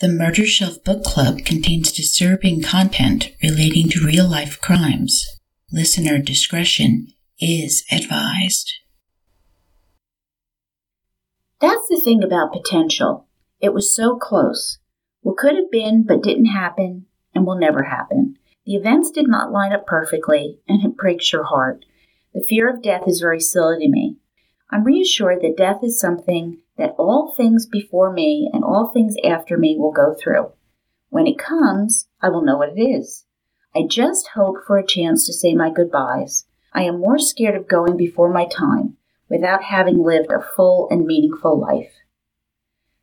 The Murder Shelf Book Club contains disturbing content relating to real life crimes. Listener discretion is advised. That's the thing about potential. It was so close. What could have been but didn't happen and will never happen. The events did not line up perfectly, and it breaks your heart. The fear of death is very silly to me. I'm reassured that death is something that all things before me and all things after me will go through. When it comes, I will know what it is. I just hope for a chance to say my goodbyes. I am more scared of going before my time without having lived a full and meaningful life.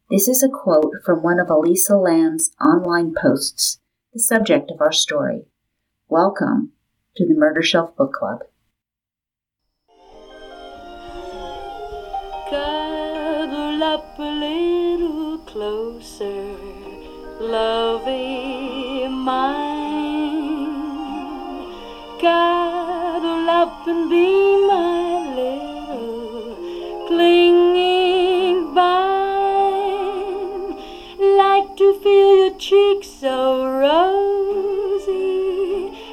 This is a quote from one of Elisa Lam's online posts, the subject of our story. Welcome to the Murder Shelf Book Club. Up a little closer, lovey mine. Cuddle up and be my little clinging vine. Like to feel your cheeks so rosy,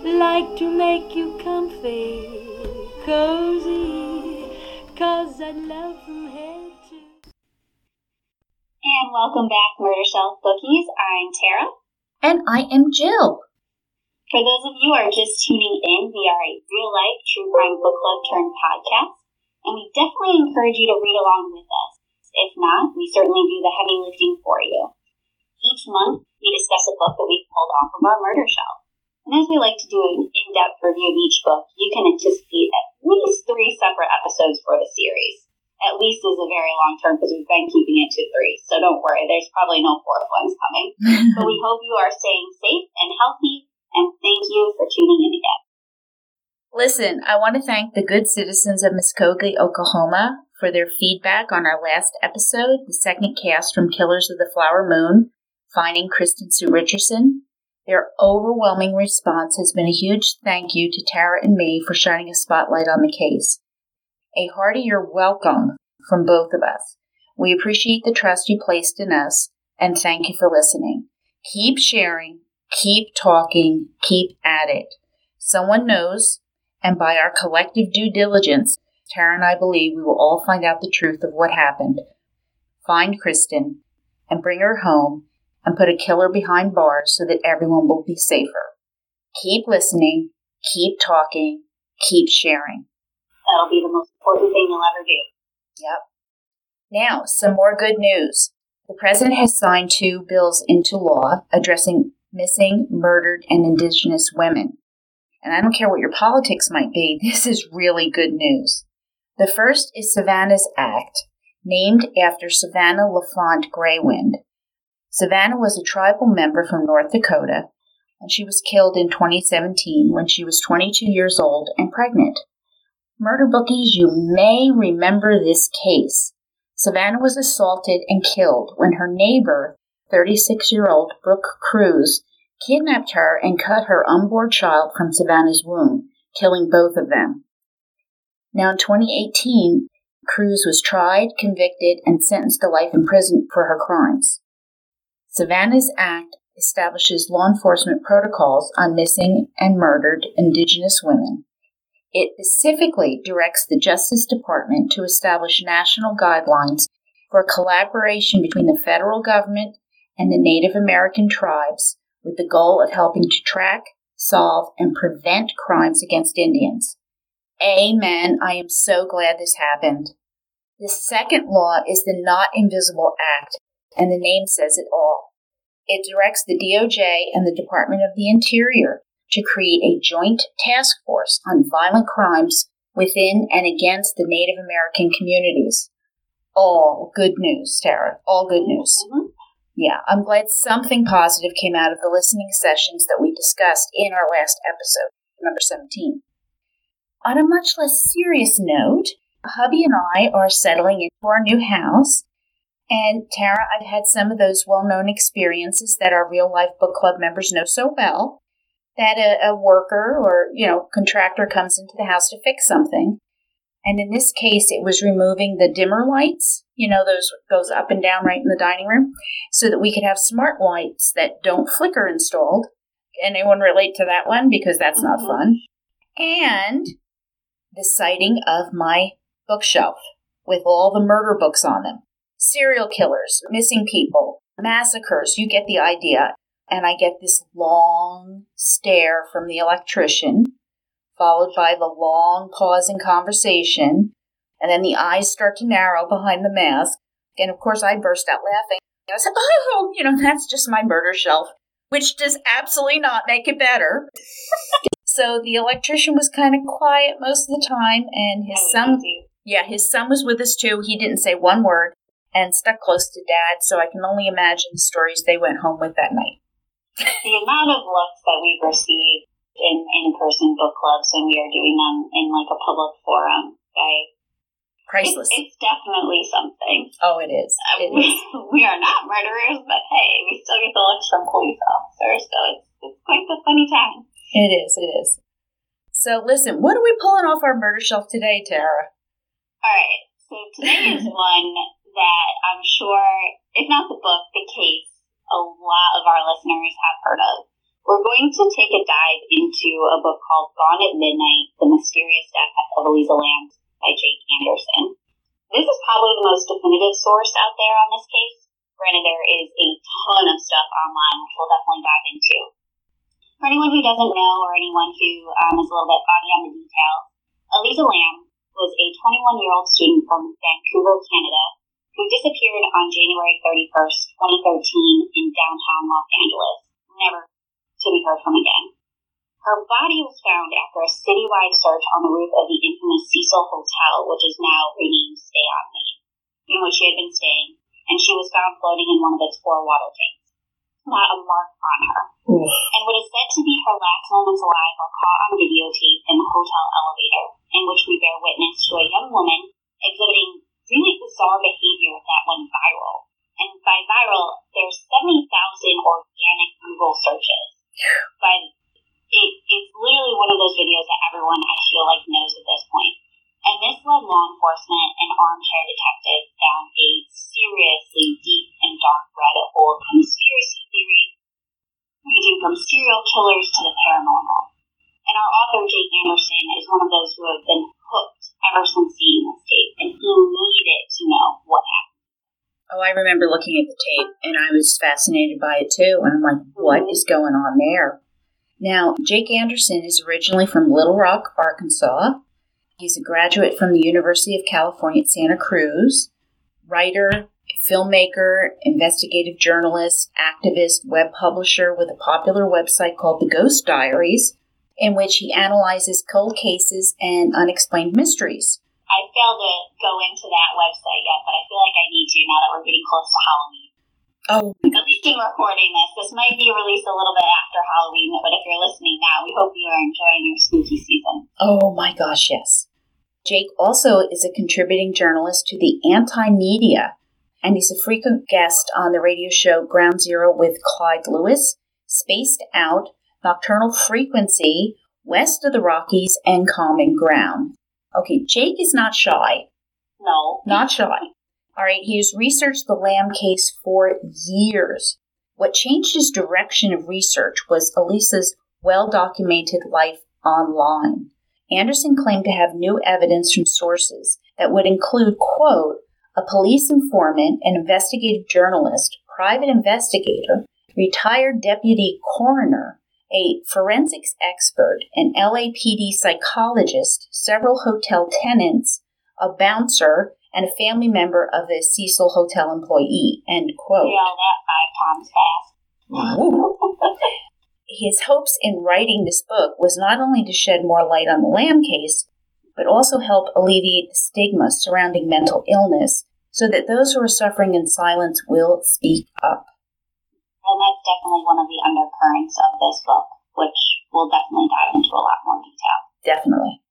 like to make you comfy, cozy, cause I love from to And welcome back, Murder Shelf Bookies. I'm Tara. And I am Jill. For those of you who are just tuning in, we are a real life true crime book club turned podcast, and we definitely encourage you to read along with us. If not, we certainly do the heavy lifting for you. Each month, we discuss a book that we've pulled off of our murder shelf. And as we like to do an in depth review of each book, you can anticipate at least three separate episodes for the series. At least is a very long term because we've been keeping it to three, so don't worry, there's probably no fourth ones coming. but we hope you are staying safe and healthy, and thank you for tuning in again. Listen, I want to thank the good citizens of Muskogee, Oklahoma for their feedback on our last episode, the second cast from Killers of the Flower Moon, Finding Kristen Sue Richardson. Their overwhelming response has been a huge thank you to Tara and me for shining a spotlight on the case. A heartier welcome from both of us. We appreciate the trust you placed in us and thank you for listening. Keep sharing, keep talking, keep at it. Someone knows, and by our collective due diligence, Tara and I believe we will all find out the truth of what happened. Find Kristen and bring her home and put a killer behind bars so that everyone will be safer. Keep listening, keep talking, keep sharing. That'll be the most important thing you'll ever do. Yep. Now, some more good news. The president has signed two bills into law addressing missing, murdered, and indigenous women. And I don't care what your politics might be, this is really good news. The first is Savanna's Act, named after Savanna LaFont Greywind. Savanna was a tribal member from North Dakota, and she was killed in 2017 when she was 22 years old and pregnant. Murder bookies, you may remember this case. Savanna was assaulted and killed when her neighbor, 36 year old Brooke Crews, kidnapped her and cut her unborn child from Savanna's womb, killing both of them. Now, in 2018, Crews was tried, convicted, and sentenced to life in prison for her crimes. Savanna's Act establishes law enforcement protocols on missing and murdered Indigenous women. It specifically directs the Justice Department to establish national guidelines for collaboration between the federal government and the Native American tribes with the goal of helping to track, solve, and prevent crimes against Indians. Amen. I am so glad this happened. The second law is the Not Invisible Act, and the name says it all. It directs the DOJ and the Department of the Interior to create a joint task force on violent crimes within and against the Native American communities. All good news, Tara. All good news. Mhm. Yeah, I'm glad something positive came out of the listening sessions that we discussed in our last episode, number 17. On a much less serious note, hubby and I are settling into our new house. And Tara, I've had some of those well known experiences that our real life book club members know so well that a, a worker or, you know, contractor comes into the house to fix something. And in this case, it was removing the dimmer lights, you know, those goes up and down right in the dining room, so that we could have smart lights that don't flicker installed. Anyone relate to that one? Because that's not mm-hmm. fun. And the sighting of my bookshelf with all the murder books on them. Serial killers, missing people, massacres, you get the idea. And I get this long stare from the electrician followed by the long pause in conversation, and then the eyes start to narrow behind the mask. And of course, I burst out laughing. I said, Oh, you know, that's just my murder shelf, which does absolutely not make it better. so the electrician was kind of quiet most of the time, and his son, yeah, his son was with us too. He didn't say one word and stuck close to dad, so I can only imagine the stories they went home with that night. The amount of looks that we've received in in-person book clubs when we are doing them in like a public forum. I priceless. It's, it's definitely something. Oh, it is. Uh, it we, is. we are not murderers, but hey, we still get the looks from police officers, so it's it's quite the funny time. It is. It is. So listen, what are we pulling off our murder shelf today, Tara? All right. So today is one that I'm sure, if not the book, the case, a lot of our listeners have heard of. We're going to take a dive into a book called Gone at Midnight The Mysterious Death of Elisa Lam by Jake Anderson. This is probably the most definitive source out there on this case. Granted, there is a ton of stuff online, which we'll definitely dive into. For anyone who doesn't know or anyone who um, is a little bit foggy on the details, Elisa Lam was a 21 year old student from Vancouver, Canada, who disappeared on January 31st, 2013 in downtown Los Angeles. Never to be heard from again. Her body was found after a citywide search on the roof of the infamous Cecil Hotel, which is now renamed Stay on Main, in which she had been staying, and she was found floating in one of its four water tanks. Not a mark on her. Oof. And what is said to be her last moments alive are caught on videotape in the hotel elevator, in which we bear witness to a young woman exhibiting really bizarre behavior that went viral. And by viral, there's 70,000 organic Google searches but it, it's literally one of those videos that everyone I feel like knows at this point. And this led law enforcement and armchair detectives down a seriously deep and dark rabbit hole of conspiracy theories, ranging from serial killers to the paranormal. And our author, Jake Anderson, is one of those who have been hooked ever since seeing this tape, and he needed to know what happened. Oh, I remember looking at the tape and I was fascinated by it too. And I'm like, what is going on there? Now, Jake Anderson is originally from Little Rock, Arkansas. He's a graduate from the University of California at Santa Cruz, writer, filmmaker, investigative journalist, activist, web publisher with a popular website called The Ghost Diaries, in which he analyzes cold cases and unexplained mysteries. I failed to go into that website yet, but I feel like I need to now that we're getting close to Halloween. Oh. At least in recording this. This might be released a little bit after Halloween, but if you're listening now, we hope you are enjoying your spooky season. Oh my gosh, yes. Jake also is a contributing journalist to the Anti Media, and he's a frequent guest on the radio show Ground Zero with Clyde Lewis, Spaced Out, Nocturnal Frequency, West of the Rockies, and Common Ground. Okay, Jake is not shy. No. Not shy. All right, he has researched the Lam case for years. What changed his direction of research was Elisa's well documented life online. Anderson claimed to have new evidence from sources that would include, quote, a police informant, an investigative journalist, private investigator, retired deputy coroner, a forensics expert, an LAPD psychologist, several hotel tenants, a bouncer, and a family member of a Cecil Hotel employee. End quote. Yeah, that five times fast. His hopes in writing this book was not only to shed more light on the Lam case, but also help alleviate the stigma surrounding mental illness so that those who are suffering in silence will speak up. And that's definitely one of the undercurrents of this book, which we'll definitely dive into a lot more detail. Definitely.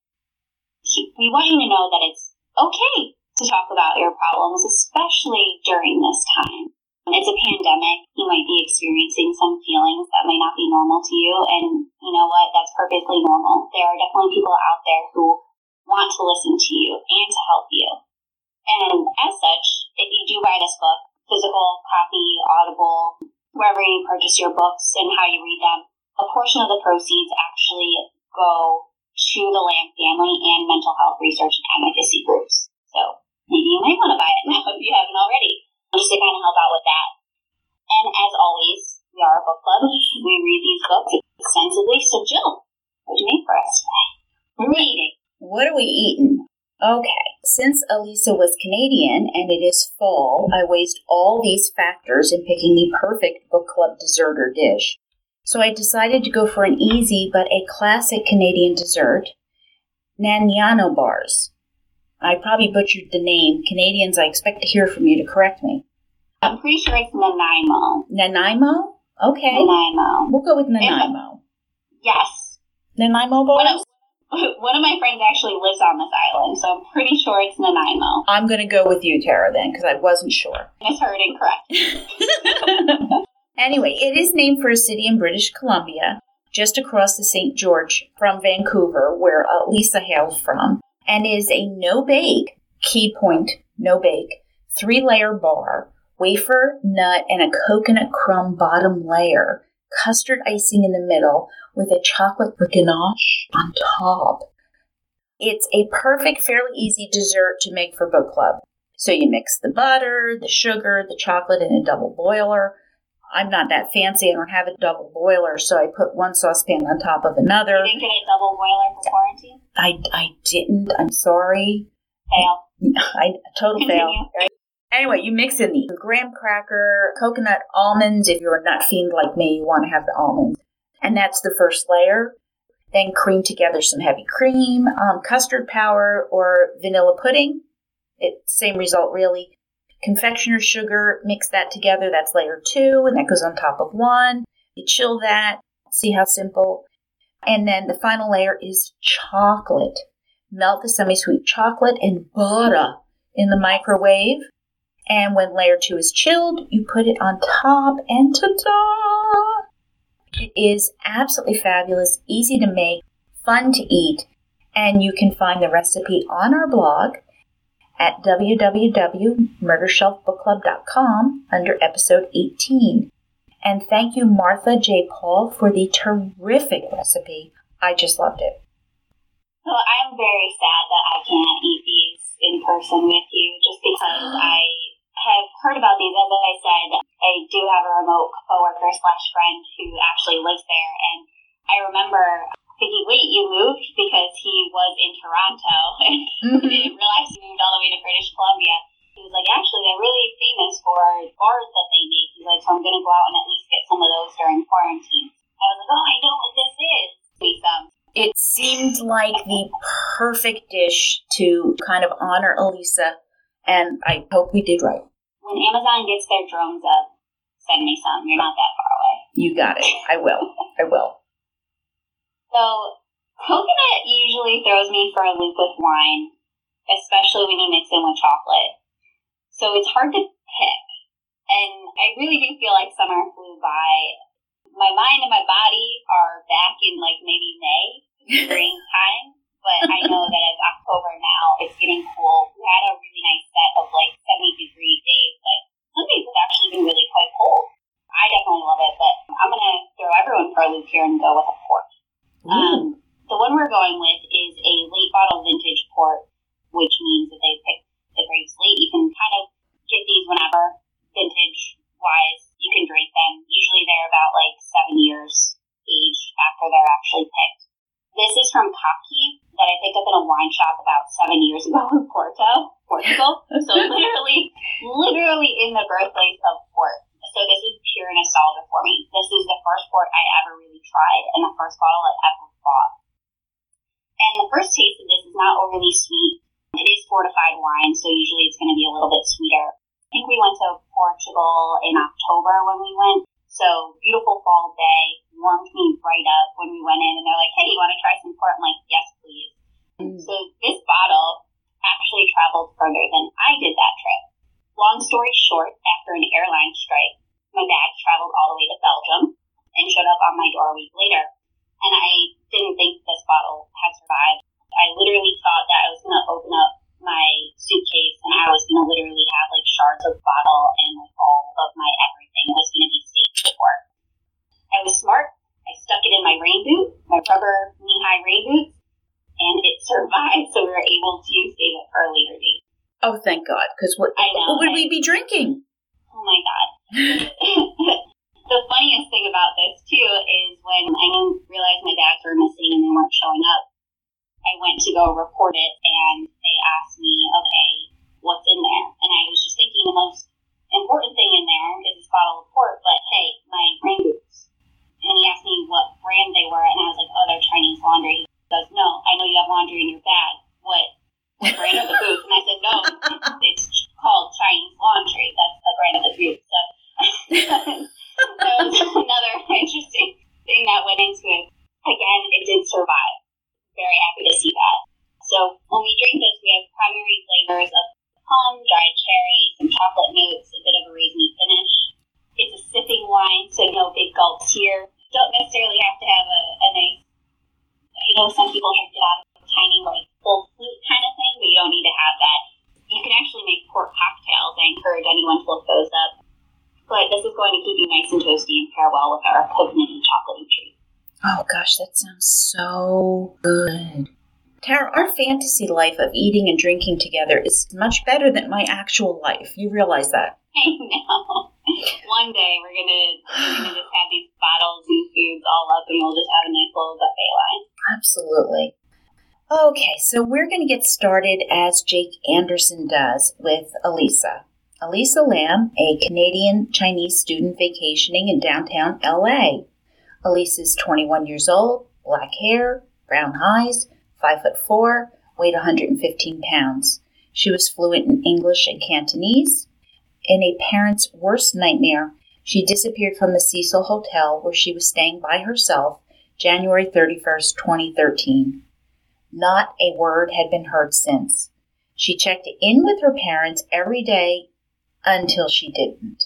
We want you to know that it's okay to talk about your problems, especially during this time. It's a pandemic. You might be experiencing some feelings that might not be normal to you. And you know what? That's perfectly normal. There are definitely people out there who want to listen to you and to help you. And as such, if you do buy this book, physical copy, audible, wherever you purchase your books and how you read them, a portion of the proceeds actually go to the Lam family and mental health research and advocacy groups. So maybe you might want to buy it now if you haven't already, just to kind of help out with that. And as always, we are a book club. We read these books extensively. So Jill, what do you make for us today? What are we eating? What are we eating? Okay, since Elisa was Canadian and it is fall, I weighed all these factors in picking the perfect club dessert or dish. So I decided to go for an easy but a classic Canadian dessert, Nanaimo bars. I probably butchered the name. Canadians, I expect to hear from you to correct me. I'm pretty sure it's Nanaimo. Nanaimo? Okay. Nanaimo. We'll go with Nanaimo. Yes. Nanaimo One bars? of, one of my friends actually lives on this island, so I'm pretty sure it's Nanaimo. I'm going to go with you, Tara, then, because I wasn't sure. I Misheard incorrect. Anyway, it is named for a city in British Columbia, just across the St. George from Vancouver, where uh, Lisa hails from, and is a no bake, key point, no bake, three layer bar, wafer, nut, and a coconut crumb bottom layer, custard icing in the middle, with a chocolate ganache on top. It's a perfect, fairly easy dessert to make for book club. So you mix the butter, the sugar, the chocolate in a double boiler. I'm not that fancy. I don't have a double boiler, so I put one saucepan on top of another. You didn't get a double boiler for quarantine? I, I didn't. I'm sorry. Fail. I total fail. Anyway, you mix in the graham cracker, coconut almonds. If you're a nut fiend like me, you want to have the almonds. And that's the first layer. Then cream together some heavy cream, um, custard powder, or vanilla pudding. It same result really. Confectioner sugar, mix that together. That's layer two, and that goes on top of one. You chill that. See how simple. And then the final layer is chocolate. Melt the semi-sweet chocolate and butter in the microwave. And when layer two is chilled, you put it on top and ta-da! It is absolutely fabulous, easy to make, fun to eat, and you can find the recipe on our blog at www.murdershelfbookclub.com under episode 18. And thank you, Martha J. Paul, for the terrific recipe. I just loved it. So I'm very sad that I can't eat these in person with you just because I have heard about these. As I said, I do have a remote coworker slash friend who actually lives there, and I remember thinking, "Wait, you moved?" Because he was in Toronto and Mhm. didn't realize he moved all the way to British Columbia. He was like, "Actually, they're really famous for bars that they make." He's like, "So I'm gonna go out and at least get some of those during quarantine." I was like, "Oh, I know what this is." Me some. It seemed like the perfect dish to kind of honor Elisa, and I hope we did right. When Amazon gets their drones up, send me some. You're not that far away. You got it. I will. I will. So, coconut usually throws me for a loop with wine, especially when you mix in with chocolate. So, it's hard to pick. And I really do feel like summer flew by. My mind and my body are back in like maybe May, spring time. But I know that it's October now. It's getting cool. We had a really nice set of like 70 degree days, but some days have actually been really quite cold. I definitely love it, but I'm going to throw everyone for a loop here and go with a port. Um, the one we're going with is a late bottle vintage port, which means that they pick the grapes late. You can kind of get these whenever, vintage wise. You can drink them. Usually they're about like seven years age after they're actually picked. This is from Kaki that I picked up in a wine shop about seven years ago in Porto, Portugal. So literally, literally in the birthplace of port. So this is pure nostalgia for me. This is the first port I ever really tried and the first bottle I ever bought. And the first taste of this is not overly sweet. It is fortified wine, so usually it's going to be a little bit sweeter. I think we went to Portugal in October when we went. So beautiful fall day, warmed me right up when we went in, and they're like, "Hey, you want to try some port?" I'm like, "Yes, please." Mm. So this bottle actually traveled further than I did that trip. Long story short, after an airline strike, my bag traveled all the way to Belgium and showed up on my door a week later. And I didn't think this bottle had survived. I literally thought that I was going to open up my suitcase and I was going to literally have like shards of bottle and like all of my everything was going to be safe at work. I was smart. I stuck it in my rain boot, my rubber knee high rain boots, and it survived. So we were able to save it for a later date. Oh, thank God. Because what, what would we be drinking? Oh my god. the funniest thing about this too is when I realized my dads were missing and they weren't showing up, I went to go report it and they asked me, okay, what's in there? And I was just thinking the most important thing in there is this bottle of port, but hey, my rain boots. And he asked me what brand they were, and I was like, oh, they're Chinese laundry. He goes, no, I know you have laundry in your bag. What? Brand are the boots? And I said, no, it's called Chinese laundry. That's the brand of the boots. So that was another interesting thing that went into it. Again, it did survive. Very happy to see that. So when we drink this, we have primary flavors of plum, dried cherry, some chocolate notes, a bit of a raisiny finish. It's a sipping wine, so no big gulps here. Don't necessarily have to have a, a nice, you know, some people drink it out of tiny, like, full flute kind of thing, but you don't need to have that. You can actually make port cocktails. I encourage anyone to look those up. But this is going to keep you nice and toasty and pair well with our coconut and chocolatey treat. Oh gosh, that sounds so good. Tara, our fantasy life of eating and drinking together is much better than my actual life. You realize that? I know. One day we're gonna we're gonna just have these bottles and foods all up, and we'll just have a nice little buffet line. Absolutely. Okay, so we're going to get started as Jake Anderson does with Elisa. Elisa Lam, a Canadian Chinese student vacationing in downtown LA. Elisa's 21 years old, black hair, brown eyes, 5 foot 4, weighed 115 pounds. She was fluent in English and Cantonese. In a parent's worst nightmare, she disappeared from the Cecil Hotel where she was staying by herself January 31st, 2013. Not a word had been heard since. She checked in with her parents every day until she didn't.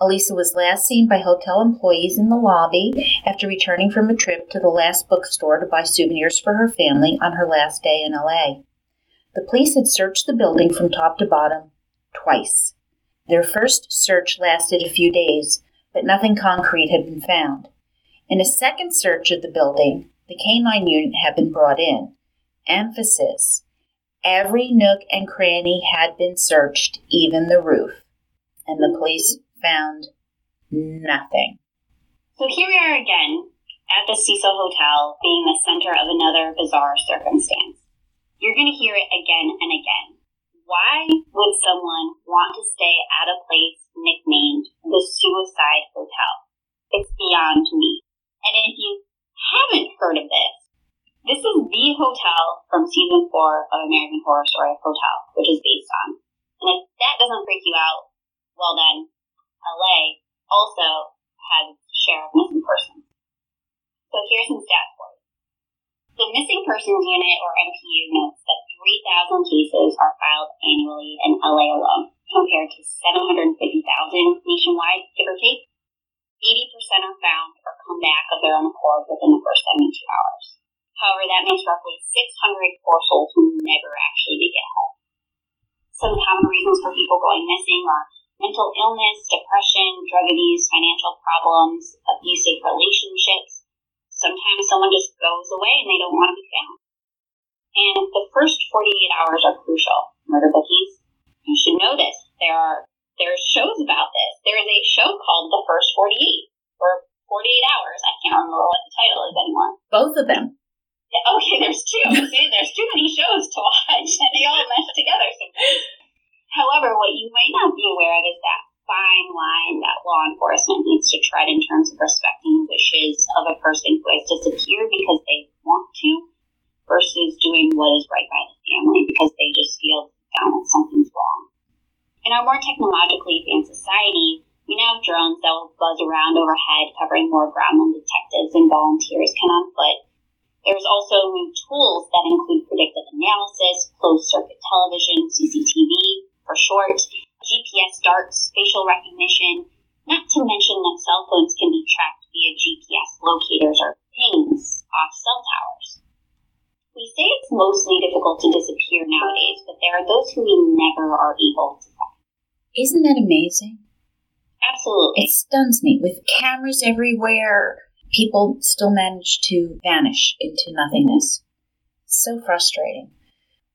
Elisa was last seen by hotel employees in the lobby after returning from a trip to the last bookstore to buy souvenirs for her family on her last day in LA. The police had searched the building from top to bottom twice. Their first search lasted a few days, but nothing concrete had been found. In a second search of the building, the canine unit had been brought in. Emphasis. Every nook and cranny had been searched, even the roof. And the police found nothing. So here we are again at the Cecil Hotel, being the center of another bizarre circumstance. You're going to hear it again and again. Why would someone want to stay at a place nicknamed the Suicide Hotel? It's beyond me. And if you haven't heard of this, this is the hotel from season four of American Horror Story Hotel, which is based on. And if that doesn't freak you out, well then, LA also has its share of missing persons. So here's some stats for you. The Missing Persons Unit, or MPU, notes that 3,000 cases are filed annually in LA alone, compared to 750,000 nationwide, give or take. 80% are found or come back of their own accord within the first 72 hours. However, that makes roughly 600 poor souls who never actually make it home. Some common reasons for people going missing are mental illness, depression, drug abuse, financial problems, abusive relationships. Sometimes someone just goes away and they don't want to be found. And the first 48 hours are crucial. Murder bookies, you should know this. There are there's shows about this. There is a show called The First 48 or 48 Hours. I can't remember what the title is anymore. Both of them. Okay, there's two. See, there's too many shows to watch, and they all mesh together sometimes. However, what you might not be aware of is that fine line that law enforcement needs to tread in terms of respecting wishes of a person who has disappeared because they want to, versus doing what is right by the family because they just feel down that something's wrong. In our more technologically advanced society, we now have drones that will buzz around overhead, covering more ground than detectives and volunteers can on foot. There's also new tools that include predictive analysis, closed circuit television, CCTV for short, GPS darts, facial recognition, not to mention that cell phones can be tracked via GPS locators or pings off cell towers. We say it's mostly difficult to disappear nowadays, but there are those who we never are able to. Isn't that amazing? Absolutely. It stuns me. With cameras everywhere, people still manage to vanish into nothingness. So frustrating.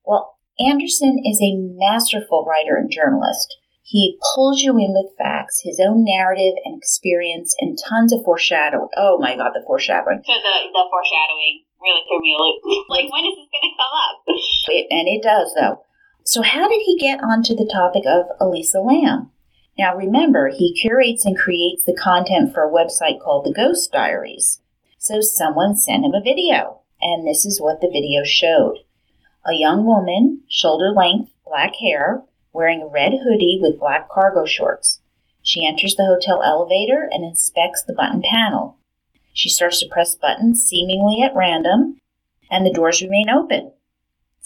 Well, Anderson is a masterful writer and journalist. He pulls you in with facts, his own narrative and experience, and tons of foreshadowing. Oh my god, the foreshadowing. So the, the foreshadowing really threw me a loop. like, when is this going to come up? It, and it does, though. So, how did he get onto the topic of Elisa Lam? Now, remember, he curates and creates the content for a website called The Ghost Diaries. So, someone sent him a video, and this is what the video showed a young woman, shoulder length, black hair, wearing a red hoodie with black cargo shorts. She enters the hotel elevator and inspects the button panel. She starts to press buttons seemingly at random, and the doors remain open.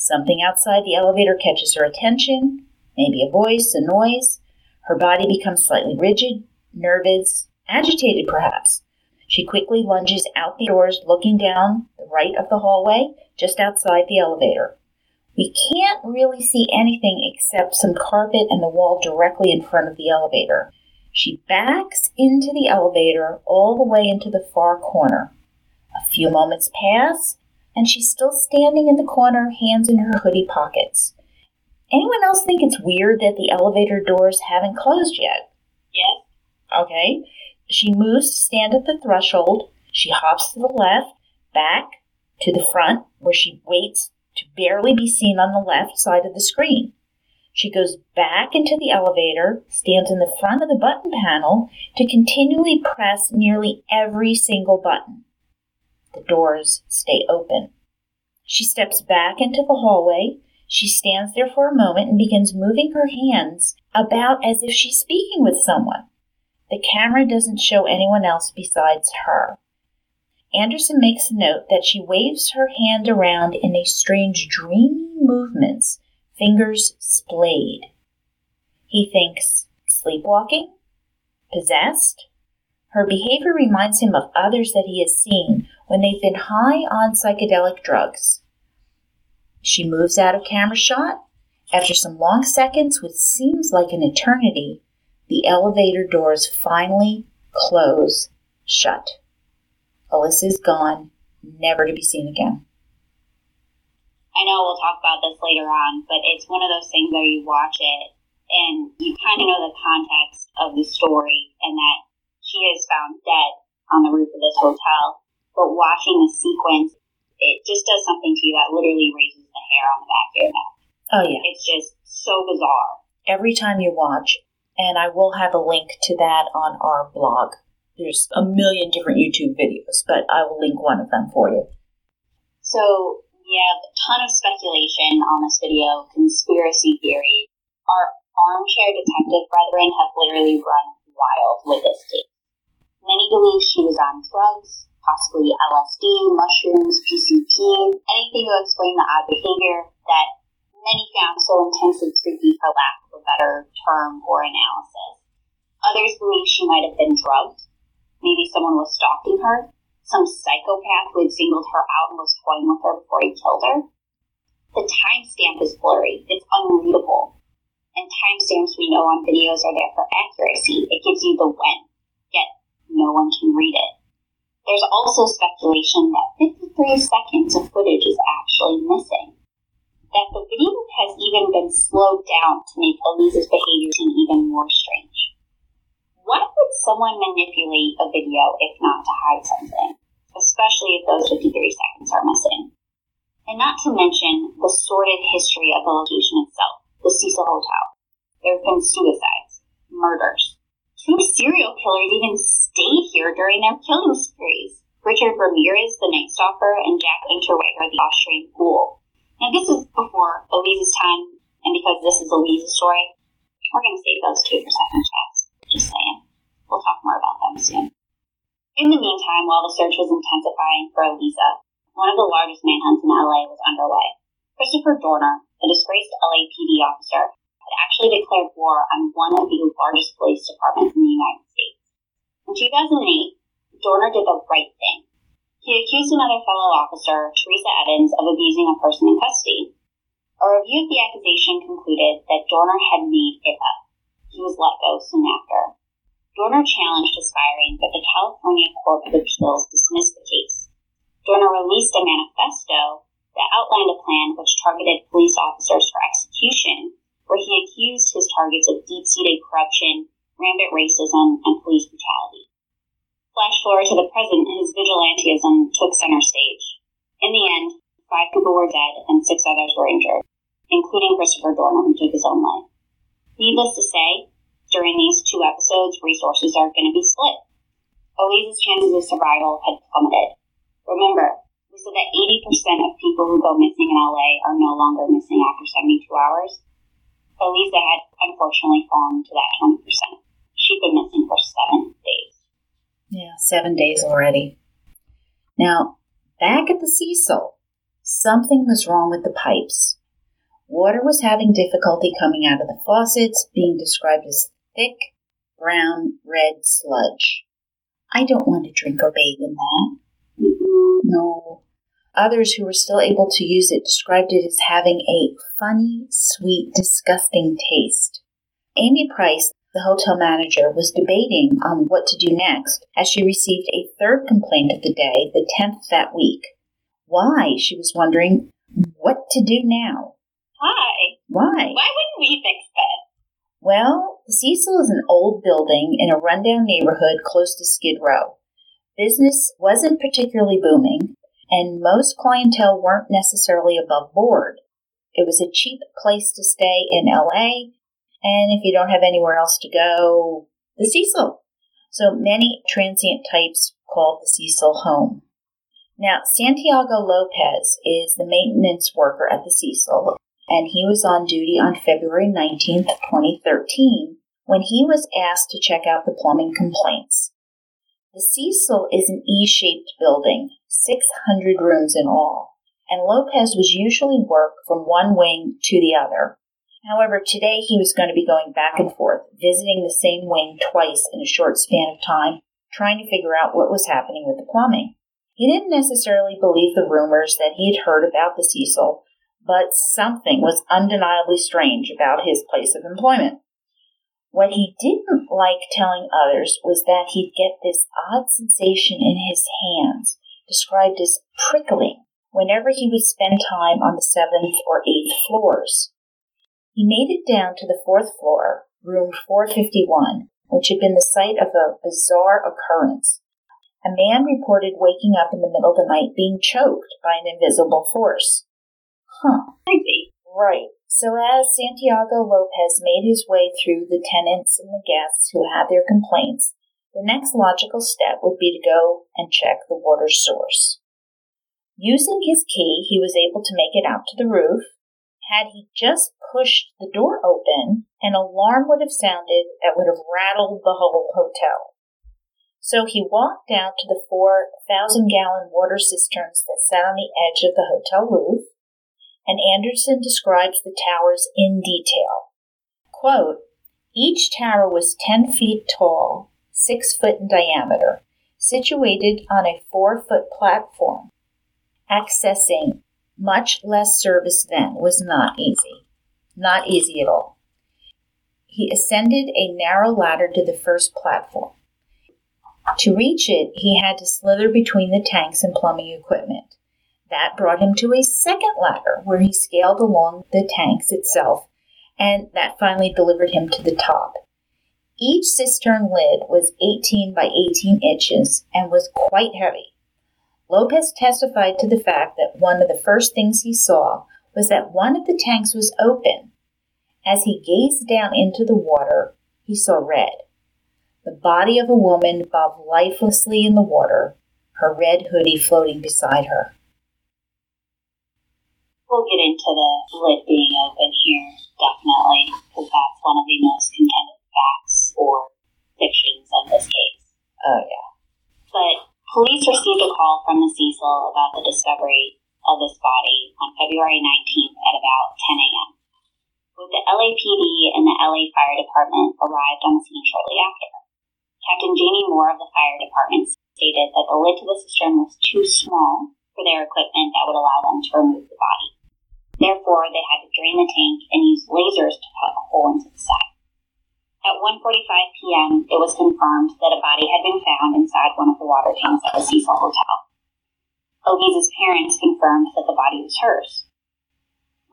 Something outside the elevator catches her attention, maybe a voice, a noise. Her body becomes slightly rigid, nervous, agitated perhaps. She quickly lunges out the doors, looking down the right of the hallway, just outside the elevator. We can't really see anything except some carpet and the wall directly in front of the elevator. She backs into the elevator all the way into the far corner. A few moments pass, and she's still standing in the corner, hands in her hoodie pockets. Anyone else think it's weird that the elevator doors haven't closed yet? Yes. Okay. She moves to stand at the threshold. She hops to the left, back to the front, where she waits to barely be seen on the left side of the screen. She goes back into the elevator, stands in the front of the button panel to continually press nearly every single button. The doors stay open. She steps back into the hallway. She stands there for a moment and begins moving her hands about as if she's speaking with someone. The camera doesn't show anyone else besides her. Anderson makes a note that she waves her hand around in a strange dreamy movements, fingers splayed. He thinks, sleepwalking? Possessed? Her behavior reminds him of others that he has seen when they've been high on psychedelic drugs. She moves out of camera shot. After some long seconds, which seems like an eternity, the elevator doors finally close shut. Elisa is gone, never to be seen again. I know we'll talk about this later on, but it's one of those things where you watch it and you kind of know the context of the story and that she is found dead on the roof of this hotel. But watching the sequence, it just does something to you that literally raises the hair on the back of your neck. Oh, yeah. It's just so bizarre. Every time you watch, and I will have a link to that on our blog. There's a million different YouTube videos, but I will link one of them for you. So we have a ton of speculation on this video, conspiracy theory. Our armchair detective brethren have literally run wild with this case. She was on drugs, possibly LSD, mushrooms, PCP, anything to explain the odd behavior that many found so intensely creepy for lack of a better term or analysis. Others believe she might have been drugged, Maybe someone was stalking her. Some psychopath who had singled her out and was toying with her before he killed her. The timestamp is blurry. It's unreadable. And timestamps we know on videos are there for accuracy. It gives you the when, no one can read it. There's also speculation that 53 seconds of footage is actually missing. That the video has even been slowed down to make Elisa's behavior seem even more strange. Why would someone manipulate a video if not to hide something, especially if those 53 seconds are missing? And not to mention the sordid history of the location itself, the Cecil Hotel. There have been suicides, murders. Two serial killers even stayed here during their killing sprees. Richard Ramirez, the Night Stalker, and Jack Unterweger, the Austrian ghoul. Now, this is before Elisa's time, and because this is Elisa's story, we're going to save those two for second chance. Just saying. We'll talk more about them soon. In the meantime, while the search was intensifying for Elisa, one of the largest manhunts in LA was underway. Christopher Dorner, a disgraced LAPD officer, had actually declared war on one of the largest police departments in the United States. In 2008, Dorner did the right thing. He accused another fellow officer, Teresa Evans, of abusing a person in custody. A review of the accusation concluded that Dorner had made it up he was let go soon after. Dorner challenged his firing, but the California Court of Appeals dismissed the case. Dorner released a manifesto that outlined a plan which targeted police officers for execution, where he accused his targets of deep seated corruption, rampant racism, and police brutality. Flash forward to the present, his vigilantism took center stage. In the end, five people were dead and six others were injured, including Christopher Dorner, who took his own life. Needless to say, during these two episodes, resources are going to be split. Elise's chances of survival had plummeted. Remember, we said that 80% of people who go missing in LA are no longer missing after 72 hours. Elisa had unfortunately fallen to that 20%. She'd been missing for seven days. Yeah, seven days already. Now, back at the Cecil, something was wrong with the pipes. Water was having difficulty coming out of the faucets, being described as thick, brown, red sludge. I don't want to drink or bathe in that. No. Others who were still able to use it described it as having a funny, sweet, disgusting taste. Amy Price, the hotel manager, was debating on what to do next as she received a third complaint of the day, the 10th that week. Why, she was wondering, what to do now? Why? Why? Why wouldn't we fix this? Well, Cecil is an old building in a rundown neighborhood close to Skid Row. Business wasn't particularly booming, and most clientele weren't necessarily above board. It was a cheap place to stay in LA, and if you don't have anywhere else to go, the Cecil. So many transient types called the Cecil home. Now, Santiago Lopez is the maintenance worker at the Cecil, and he was on duty on February 19th, 2013, when he was asked to check out the plumbing complaints. The Cecil is an E shaped building, 600 rooms in all, and Lopez was usually work from one wing to the other. However, today he was going to be going back and forth, visiting the same wing twice in a short span of time, trying to figure out what was happening with the plumbing. He didn't necessarily believe the rumors that he had heard about the Cecil, but something was undeniably strange about his place of employment. What he didn't like telling others was that he'd get this odd sensation in his hands, described as prickling, whenever he would spend time on the seventh or eighth floors. He made it down to the fourth floor, room 451, which had been the site of a bizarre occurrence. A man reported waking up in the middle of the night being choked by an invisible force. Huh. Crazy. Right. So as Santiago Lopez made his way through the tenants and the guests who had their complaints, the next logical step would be to go and check the water source. Using his key, he was able to make it out to the roof. Had he just pushed the door open, an alarm would have sounded that would have rattled the whole hotel. So he walked out to the four thousand gallon water cisterns that sat on the edge of the hotel roof, and Anderson describes the towers in detail. Quote, each tower was 10 feet tall, 6 foot in diameter, situated on a 4 foot platform. Accessing much less service then was not easy. Not easy at all. He ascended a narrow ladder to the first platform. To reach it, he had to slither between the tanks and plumbing equipment. That brought him to a second ladder where he scaled along the tanks itself, and that finally delivered him to the top. Each cistern lid was 18 by 18 inches and was quite heavy. Lopez testified to the fact that one of the first things he saw was that one of the tanks was open. As he gazed down into the water, he saw red. The body of a woman bobbed lifelessly in the water, her red hoodie floating beside her. Into the lid being open here, definitely, because that's one of the most contended facts or fictions of this case. Oh, yeah. But police received a call from the Cecil about the discovery of this body on February 19th at about 10 a.m. Both the LAPD and the LA Fire Department arrived on the scene shortly after. Captain Jaime Moore of the fire department stated that the lid to the cistern was too small for their equipment that would allow them to remove the body. Therefore, they had to drain the tank and use lasers to cut a hole into the side. At 1.45 p.m., it was confirmed that a body had been found inside one of the water tanks at the Cecil Hotel. Elise's parents confirmed that the body was hers.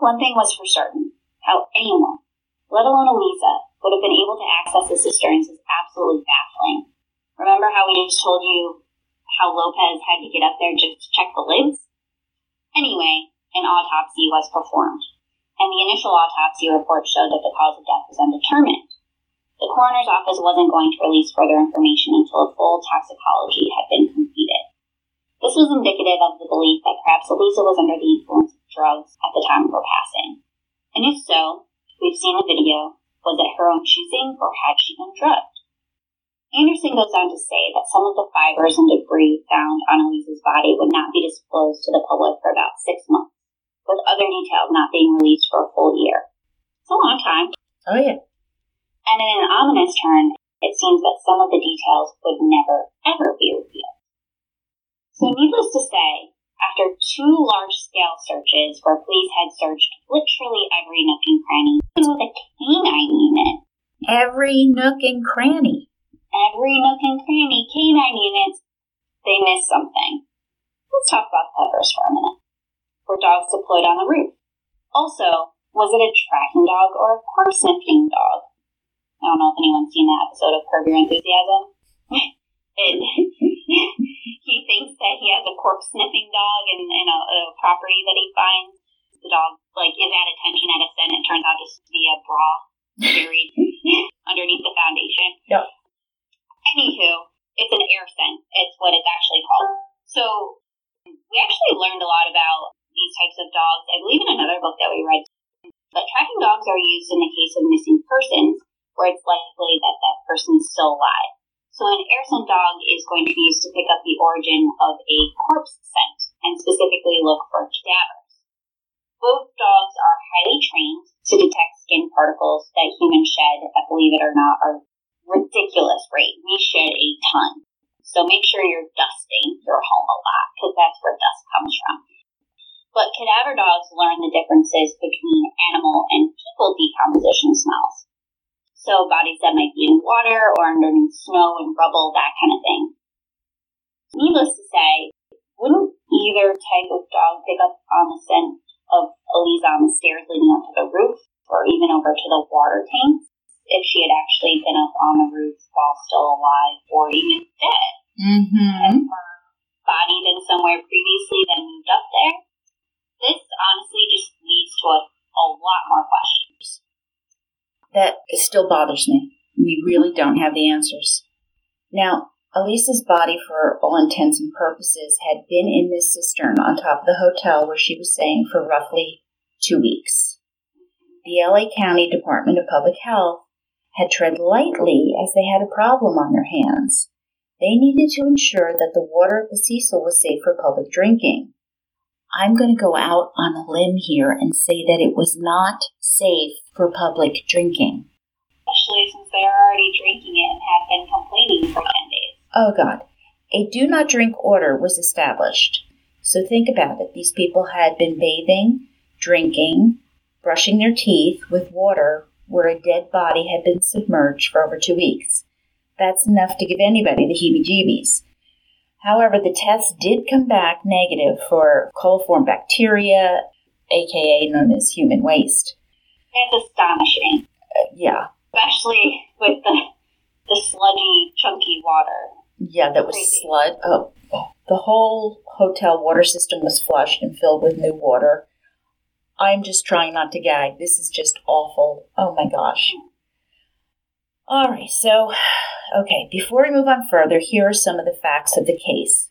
One thing was for certain how anyone, let alone Elisa, would have been able to access the cisterns is absolutely baffling. Remember how we just told you how Lopez had to get up there just to check the lids? Anyway, an autopsy was performed, and the initial autopsy report showed that the cause of death was undetermined. The coroner's office wasn't going to release further information until a full toxicology had been completed. This was indicative of the belief that perhaps Elisa was under the influence of drugs at the time of her passing. And if so, we've seen the video, was it her own choosing, or had she been drugged? Anderson goes on to say that some of the fibers and debris found on Elisa's body would not be disclosed to the public for about six months, with other details not being released for a full year. It's a long time. Oh, yeah. And in an ominous turn, it seems that some of the details would never, ever be revealed. So, needless to say, after two large scale searches where police had searched literally every nook and cranny, even with a canine unit. Every nook and cranny. Every nook and cranny, canine units, they missed something. Let's talk about the peppers for a minute. Were dogs to deployed on the roof? Also, was it a tracking dog or a corpse sniffing dog? I don't know if anyone's seen that episode of Curb Your Enthusiasm. it, he thinks that he has a corpse sniffing dog in, in a, a property that he finds. The dog like is at attention at a scent. It turns out just to be a bra buried underneath the foundation. Yep. Anywho, it's an air scent. It's what it's actually called. So we actually learned a lot about these types of dogs. I believe in another book that we read. But tracking dogs are used in the case of missing persons, where it's likely that that person is still alive. So an air scent dog is going to be used to pick up the origin of a corpse scent and specifically look for cadavers. Both dogs are highly trained to detect skin particles that humans shed at, believe it or not, are ridiculous rate. We shed a ton. So make sure you're dusting your home a lot because that's where dust comes from. But cadaver dogs learn the differences between animal and people decomposition smells. So bodies that might be in water or underneath snow and rubble, that kind of thing. Needless to say, wouldn't either type of dog pick up on the scent of Elisa on the stairs leading up to the roof or even over to the water tanks if she had actually been up on the roof while still alive or even dead? Mm-hmm. Had her body been somewhere previously then moved up there? This honestly just leads to a, a lot more questions that still bothers me. We really don't have the answers. Now, Elisa's body, for all intents and purposes, had been in this cistern on top of the hotel where she was staying for roughly two weeks. The LA County Department of Public Health had tread lightly as they had a problem on their hands. They needed to ensure that the water at the Cecil was safe for public drinking. I'm going to go out on a limb here and say that it was not safe for public drinking. Especially since they are already drinking it and have been complaining for 10 days. Oh, God. A do not drink order was established. So think about it. These people had been bathing, drinking, brushing their teeth with water where a dead body had been submerged for over two weeks. That's enough to give anybody the heebie jeebies. However, the test did come back negative for coliform bacteria, aka known as human waste. It's astonishing. Uh, yeah. Especially with the, the sludgy, chunky water. Yeah, that was Crazy. slud. Oh, the whole hotel water system was flushed and filled with new water. I'm just trying not to gag. This is just awful. Oh my gosh. All right, so, okay, before we move on further, here are some of the facts of the case.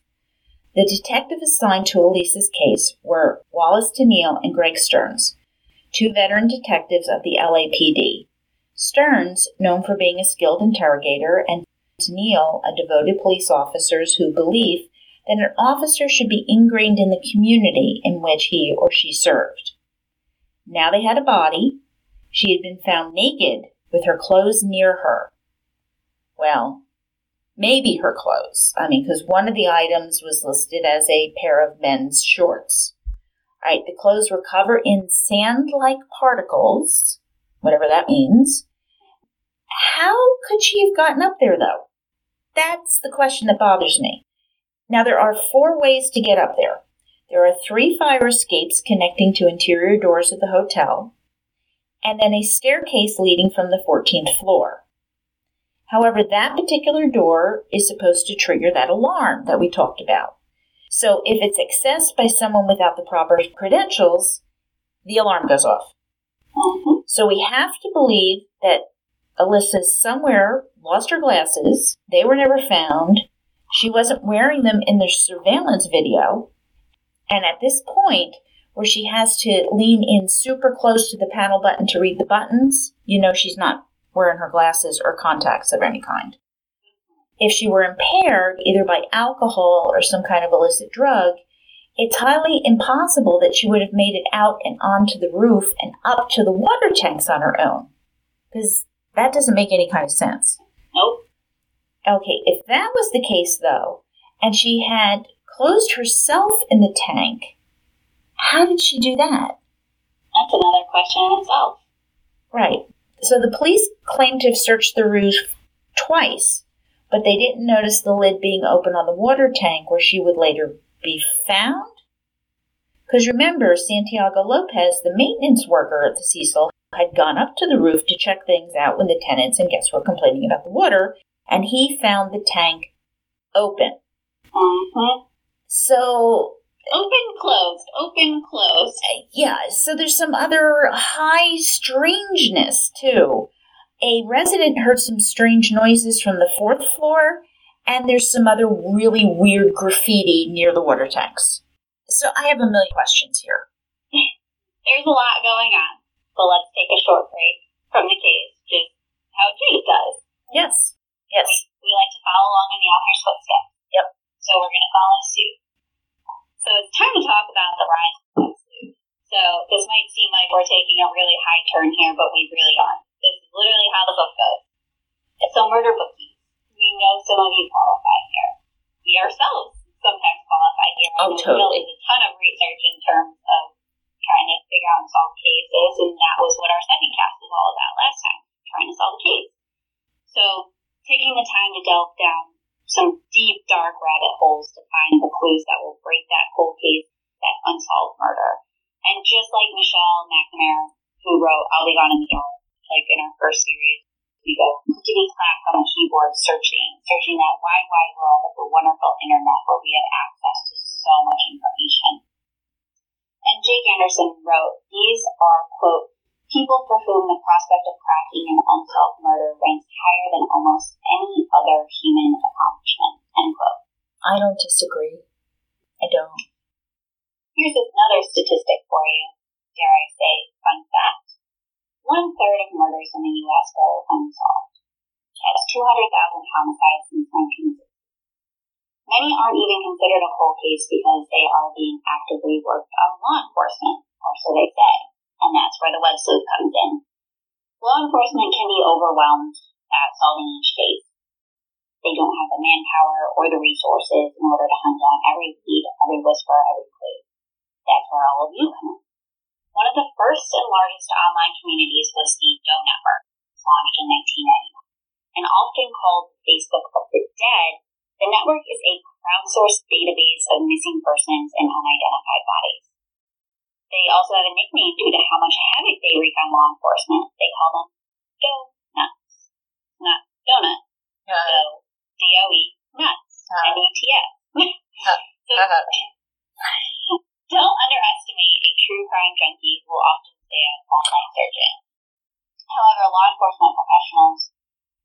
The detective assigned to Elisa's case were Wallace Tennelle and Greg Stearns, two veteran detectives of the LAPD. Stearns, known for being a skilled interrogator, and Tennelle, a devoted police officer who believed that an officer should be ingrained in the community in which he or she served. Now they had a body. She had been found naked with her clothes near her. Well, maybe her clothes. I mean, because one of the items was listed as a pair of men's shorts. All right, the clothes were covered in sand like particles, whatever that means. How could she have gotten up there, though? That's the question that bothers me. Now, there are four ways to get up there. There are three fire escapes connecting to interior doors of the hotel, and then a staircase leading from the 14th floor. However, that particular door is supposed to trigger that alarm that we talked about. So if it's accessed by someone without the proper credentials, the alarm goes off. So we have to believe that Elisa somewhere lost her glasses. They were never found. She wasn't wearing them in the surveillance video. And at this point, where she has to lean in super close to the panel button to read the buttons, you know she's not wearing her glasses or contacts of any kind. If she were impaired either by alcohol or some kind of illicit drug, it's highly impossible that she would have made it out and onto the roof and up to the water tanks on her own. Because that doesn't make any kind of sense. Nope. Okay, if that was the case, though, and she had closed herself in the tank, how did she do that? That's another question in itself. Right. So the police claimed to have searched the roof twice, but they didn't notice the lid being open on the water tank where she would later be found? Because remember, Santiago Lopez, the maintenance worker at the Cecil, had gone up to the roof to check things out when the tenants and guests were complaining about the water, and he found the tank open. Mm-hmm. So, Open, closed, open, closed. Uh, yeah, so there's some other high strangeness, too. A resident heard some strange noises from the fourth floor, and there's some other really weird graffiti near the water tanks. So I have a million questions here. There's a lot going on, but let's take a short break from the case, just how Jade does. Yes. Yes. We like to follow along in the author's footsteps. Yep. So we're going to follow suit. So it's time to talk about the rise of Luthor. So this might seem like we're taking a really high turn here, but we really aren't. This is literally how the book goes. So murder bookies. We know some of you qualify here. We ourselves sometimes qualify here. Oh, And totally. Did a ton of research in terms of trying to figure out and solve cases, and that was what our second cast was all about last time, trying to solve a case. So taking the time to delve down some deep, dark rabbit holes to find the clues that will break that cold case, that unsolved murder. And just like Michelle McNamara, who wrote I'll Be Gone in the Dark, like in our first series, we go clickety clack on the keyboard searching, searching that wide, wide world of the wonderful internet where we have access to so much information. And Jake Anderson wrote, These are, quote, people for whom the prospect of cracking an unsolved murder ranks higher than almost any other human accomplishment, end quote. I don't disagree. I don't. Here's another statistic for you. Dare I say, fun fact. One third of murders in the U.S. go unsolved. That's 200,000 homicides since 1960. Many aren't even considered a cold case because they are being actively worked on law enforcement, or so they say. And that's where the web sleuth comes in. Law enforcement can be overwhelmed at solving each case. They don't have the manpower or the resources in order to hunt down every lead, every whisper, every clue. That's where all of you come in. One of the first and largest online communities was the Doe Network, launched in 1999. And often called Facebook of the dead, the network is a crowdsourced database of missing persons and unidentified bodies. They also have a nickname due to how much havoc they wreak on law enforcement. They call them Doe Nuts. Not donut. Doe. D-O-E. Nuts. N-U-T-S. so, uh-huh. don't underestimate a true crime junkie who will often stay up all night searching. However, law enforcement professionals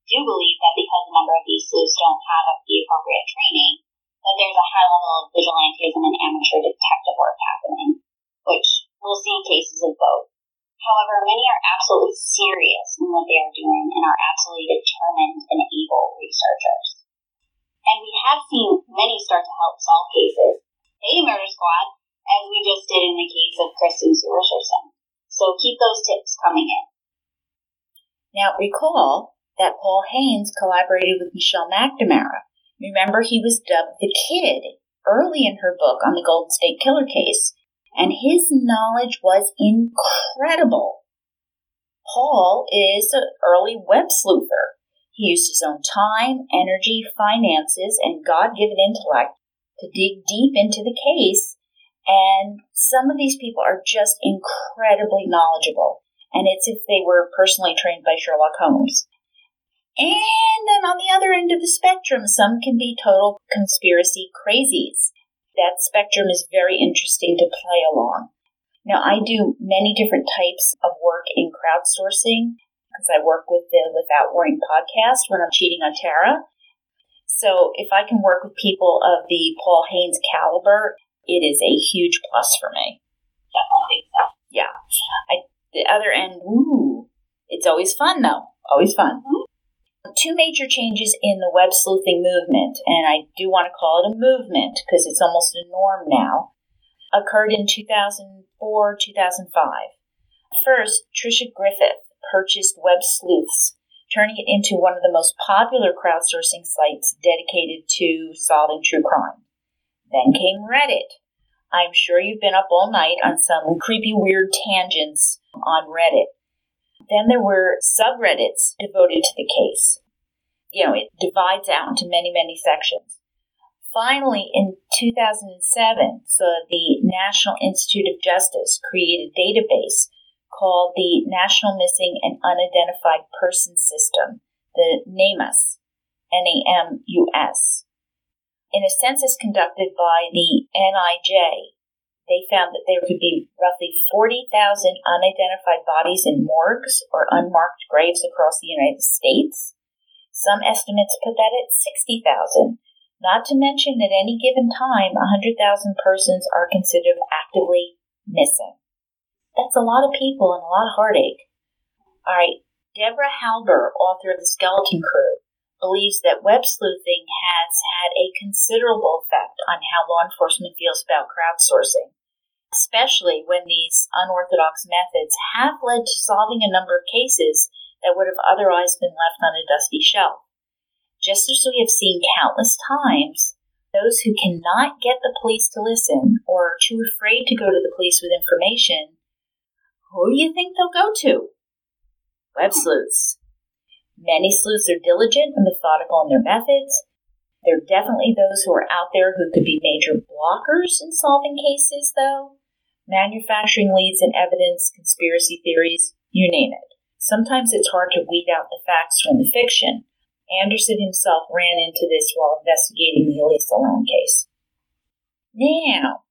do believe that because a number of these sleuths don't have the appropriate training, that there's a high level of vigilantism and amateur detective work happening, which we'll see cases of both. However, many are absolutely serious in what they are doing and are absolutely determined and able researchers. And we have seen many start to help solve cases. Hey, Murder Squad, as we just did in the case of Kristen Stewart Richardson. So keep those tips coming in. Now, recall that Paul Haynes collaborated with Michelle McNamara. Remember, he was dubbed the Kid early in her book on the Golden State Killer case, and his knowledge was incredible. Paul is an early web sleuther. He used his own time, energy, finances, and God given intellect to dig deep into the case And some of these people are just incredibly knowledgeable. And it's if they were personally trained by Sherlock Holmes. And then on the other end of the spectrum, some can be total conspiracy crazies. That spectrum is very interesting to play along. Now, I do many different types of work in crowdsourcing because I work with the Without Warning podcast when I'm cheating on Tara. So if I can work with people of the Paul Haynes caliber, it is a huge plus for me. Definitely. Yeah. I, the other end, ooh, it's always fun though. Always fun. Mhm. Two major changes in the web sleuthing movement, and I do want to call it a movement because it's almost a norm now, occurred in 2004 2005. First, Tricia Griffith purchased Web Sleuths, turning it into one of the most popular crowdsourcing sites dedicated to solving true crime. Then came Reddit. I'm sure you've been up all night on some creepy, weird tangents on Reddit. Then there were subreddits devoted to the case. You know, it divides out into many, many sections. Finally, in 2007, so the National Institute of Justice created a database called the National Missing and Unidentified Persons System, the NAMUS, N-A-M-U-S. In a census conducted by the NIJ, they found that there could be roughly 40,000 unidentified bodies in morgues or unmarked graves across the United States. Some estimates put that at 60,000, not to mention that at any given time, 100,000 persons are considered actively missing. That's a lot of people and a lot of heartache. All right, Deborah Halber, author of The Skeleton Crew, believes that web sleuthing has had a considerable effect on how law enforcement feels about crowdsourcing, especially when these unorthodox methods have led to solving a number of cases that would have otherwise been left on a dusty shelf. Just as we have seen countless times, those who cannot get the police to listen or are too afraid to go to the police with information, who do you think they'll go to? Web sleuths. Many sleuths are diligent and methodical in their methods. There are definitely those who are out there who could be major blockers in solving cases, though. Manufacturing leads and evidence, conspiracy theories, you name it. Sometimes it's hard to weed out the facts from the fiction. Anderson himself ran into this while investigating the Elisa Lam case. Now,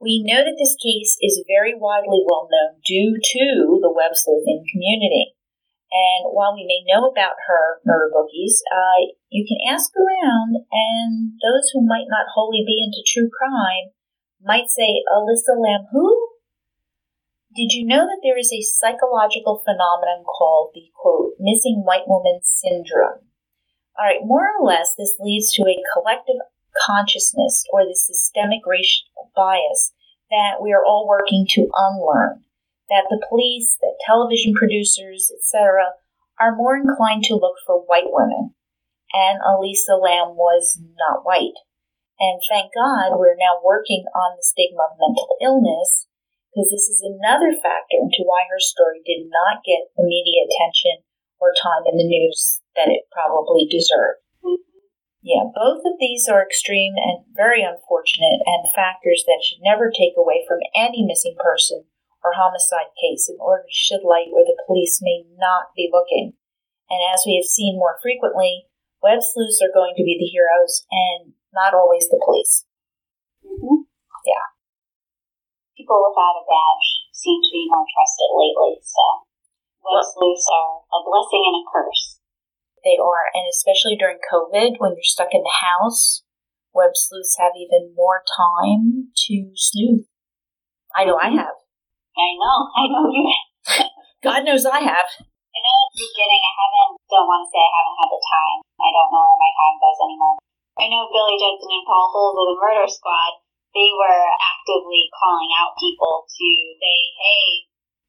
we know that this case is very widely well known due to the web sleuthing community. And while we may know about her murder bookies, uh, you can ask around, and those who might not wholly be into true crime might say, Elisa Lam, who? Did you know that there is a psychological phenomenon called the quote, missing white woman syndrome? All right, more or less, this leads to a collective consciousness or the systemic racial bias that we are all working to unlearn that the police, that television producers, etc., are more inclined to look for white women. And Elisa Lam was not white. And thank God we're now working on the stigma of mental illness because this is another factor into why her story did not get the media attention or time in the news that it probably deserved. Yeah, both of these are extreme and very unfortunate and factors that should never take away from any missing person or homicide case in order to shed light where the police may not be looking. And as we have seen more frequently, web sleuths are going to be the heroes and not always the police. Mm-hmm. Yeah. People without a badge seem to be more trusted lately, so web Well- sleuths are a blessing and a curse. They are, and especially during COVID when you're stuck in the house, web sleuths have even more time to sleuth. I know I have. I know, I know you. God knows I have. I know at the beginning I haven't, don't want to say I haven't had the time. I don't know where my time goes anymore. I know Billy Jensen and Paul Holes of the Murder Squad, they were actively calling out people to say, hey,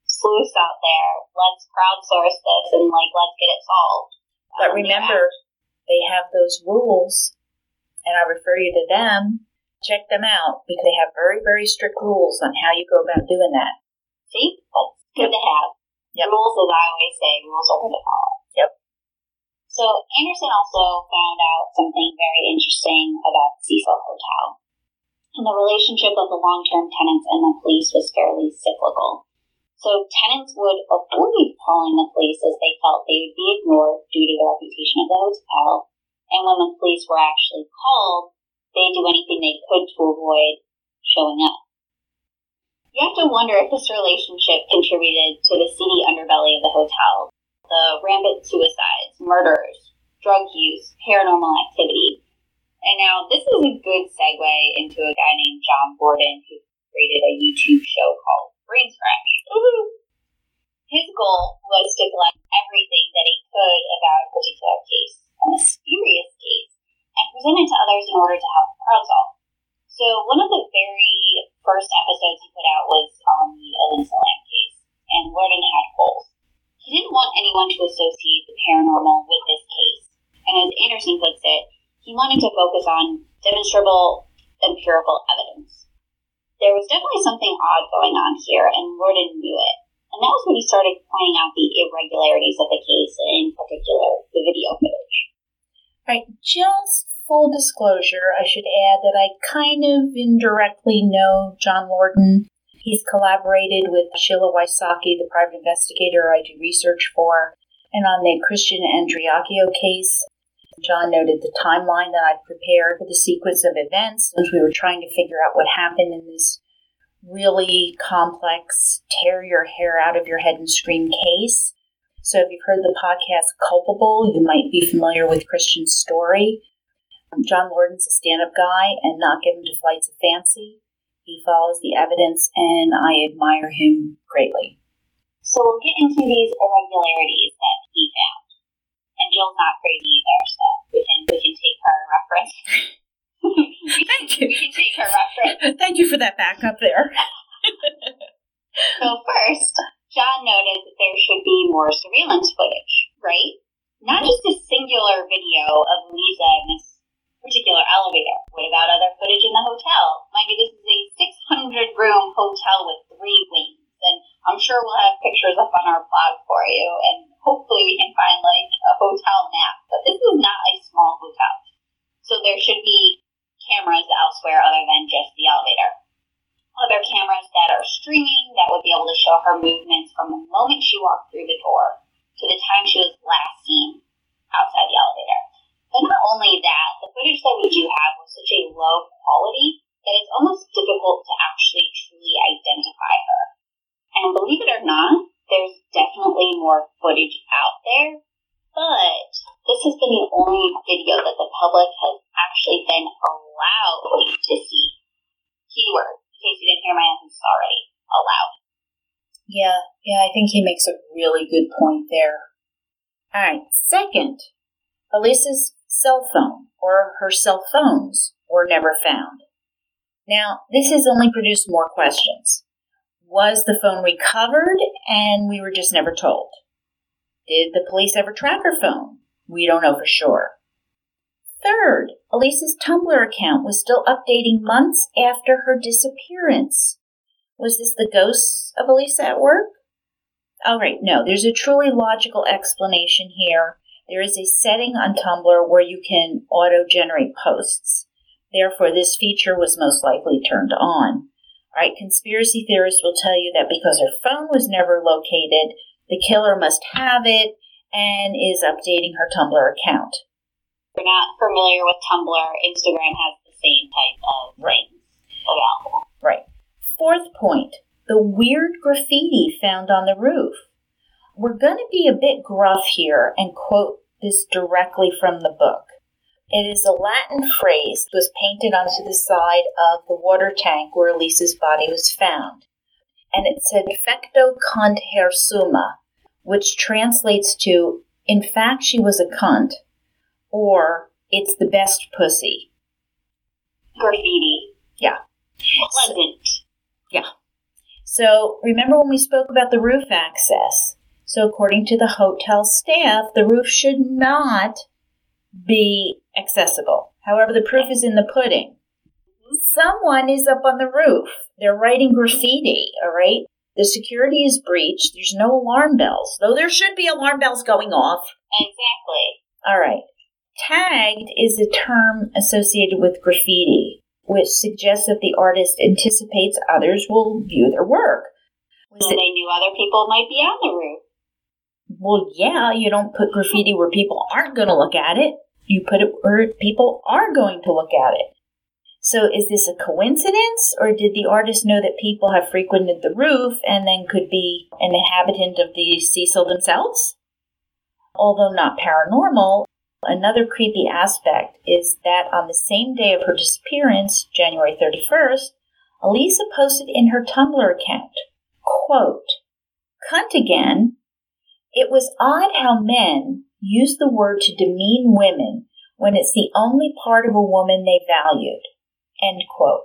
sleuths out there, let's crowdsource this and like, let's get it solved. But Um, remember, they have those rules, and I refer you to them. Check them out because they have very, very strict rules on how you go about doing that. See, that's good to have. Yep. Rules, as I always say, rules are good to follow. Yep. So Anderson also found out something very interesting about the Cecil Hotel and the relationship relationship of the long term tenants and the police was fairly cyclical. So tenants would avoid calling the police as they felt they would be ignored due to the reputation of the hotel. And when the police were actually called, they'd do anything they could to avoid showing up. You have to wonder if this relationship contributed to the seedy underbelly of the hotel. The rampant suicides, murders, drug use, paranormal activity. And now this is a good segue into a guy named John Gordon who created a YouTube show called Brain Scratch. His goal was to collect everything that he could about a particular case, a mysterious case, and present it to others in order to help crowd solve. So one of the very first episodes he put out was on the Elisa Lam case, and Gordon had goals. He didn't want anyone to associate the paranormal with this case, and as Anderson puts it, he wanted to focus on demonstrable empirical evidence. There was definitely something odd going on here, and Gordon knew it. And that was when he started pointing out the irregularities of the case, in particular, the video footage. Right, just full disclosure, I should add that I kind of indirectly know John Lordan. He's collaborated with Sheila Wysocki, the private investigator I do research for, and on the Christian Andreacchio case. John noted the timeline that I'd prepared for the sequence of events as we were trying to figure out what happened in this really complex, tear your hair out of your head and scream case. So, if you've heard the podcast Culpable, you might be familiar with Christian's story. John Lordan's a stand up guy and not given to flights of fancy. He follows the evidence, and I admire him greatly. So we'll get into these irregularities that he found. And Jill's not crazy either, so we can we can take her reference. Thank you. We can take her reference. Thank you for that backup there. So first, John noted that there should be more surveillance footage, right? Not just a singular video of Lisa and this particular elevator. What about other footage in the hotel? Mind you, this is a 600 room hotel with three wings, and I'm sure we'll have pictures up on our blog for you, and hopefully we can find like a hotel map. But this is not a small hotel, so there should be cameras elsewhere other than just the elevator. Other cameras that are streaming that would be able to show her movements from the moment she walked through the door to the time she was last seen outside the elevator. But not only that, the footage that we do have was such a low quality that it's almost difficult to actually truly identify her. And believe it or not, there's definitely more footage out there, but this has been the only video that the public has actually been allowed to see. Keyword, in case you didn't hear my answer already, allowed. Yeah, yeah, I think he makes a really good point there. All right, second, Elisa's cell phone or her cell phones were never found. Now, this has only produced more questions. Was the phone recovered and we were just never told? Did the police ever track her phone? We don't know for sure. Third, Elisa's Tumblr account was still updating months after her disappearance. Was this the ghosts of Elisa at work? All right, no, there's a truly logical explanation here there is a setting on Tumblr where you can auto generate posts. Therefore, this feature was most likely turned on. All right, conspiracy theorists will tell you that because her phone was never located, the killer must have it and is updating her Tumblr account. If you're not familiar with Tumblr, Instagram has the same type of Right. things available. Right. Fourth point the weird graffiti found on the roof. We're going to be a bit gruff here and quote this directly from the book. It is a Latin phrase that was painted onto the side of the water tank where Elisa's body was found. And it said, Fecto cunt her summa, which translates to, in fact, she was a cunt, or it's the best pussy. Graffiti. Yeah. Pleasant. Yeah. So remember when we spoke about the roof access? So according to the hotel staff, the roof should not be accessible. However, the proof is in the pudding. Someone is up on the roof. They're writing graffiti, all right? The security is breached. There's no alarm bells, though there should be alarm bells going off. Exactly. All right. Tagged is a term associated with graffiti, which suggests that the artist anticipates others will view their work. So they knew other people might be on the roof. Well, yeah, you don't put graffiti where people aren't going to look at it. You put it where people are going to look at it. So is this a coincidence, or did the artist know that people have frequented the roof and then could be an inhabitant of the Cecil themselves? Although not paranormal, another creepy aspect is that on the same day of her disappearance, January 31st, Elisa posted in her Tumblr account, quote, Cunt again. It was odd how men use the word to demean women when it's the only part of a woman they valued. End quote.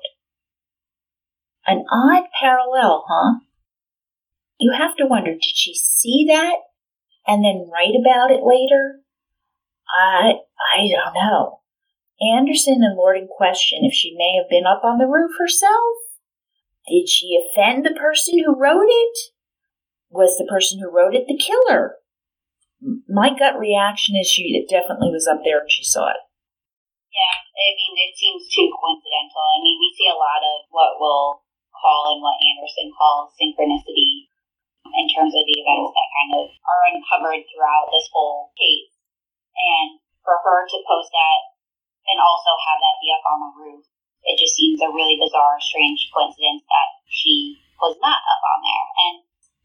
An odd parallel, huh? You have to wonder, did she see that and then write about it later? I I don't know. Anderson and Lordan question if she may have been up on the roof herself. Did she offend the person who wrote it? Was the person who wrote it the killer? My gut reaction is she definitely was up there and she saw it. Yeah, I mean, it seems too coincidental. I mean, we see a lot of what we'll call and what Anderson calls synchronicity in terms of the events that kind of are uncovered throughout this whole case. And for her to post that and also have that be up on the roof, it just seems a really bizarre, strange coincidence that she was not up on there. And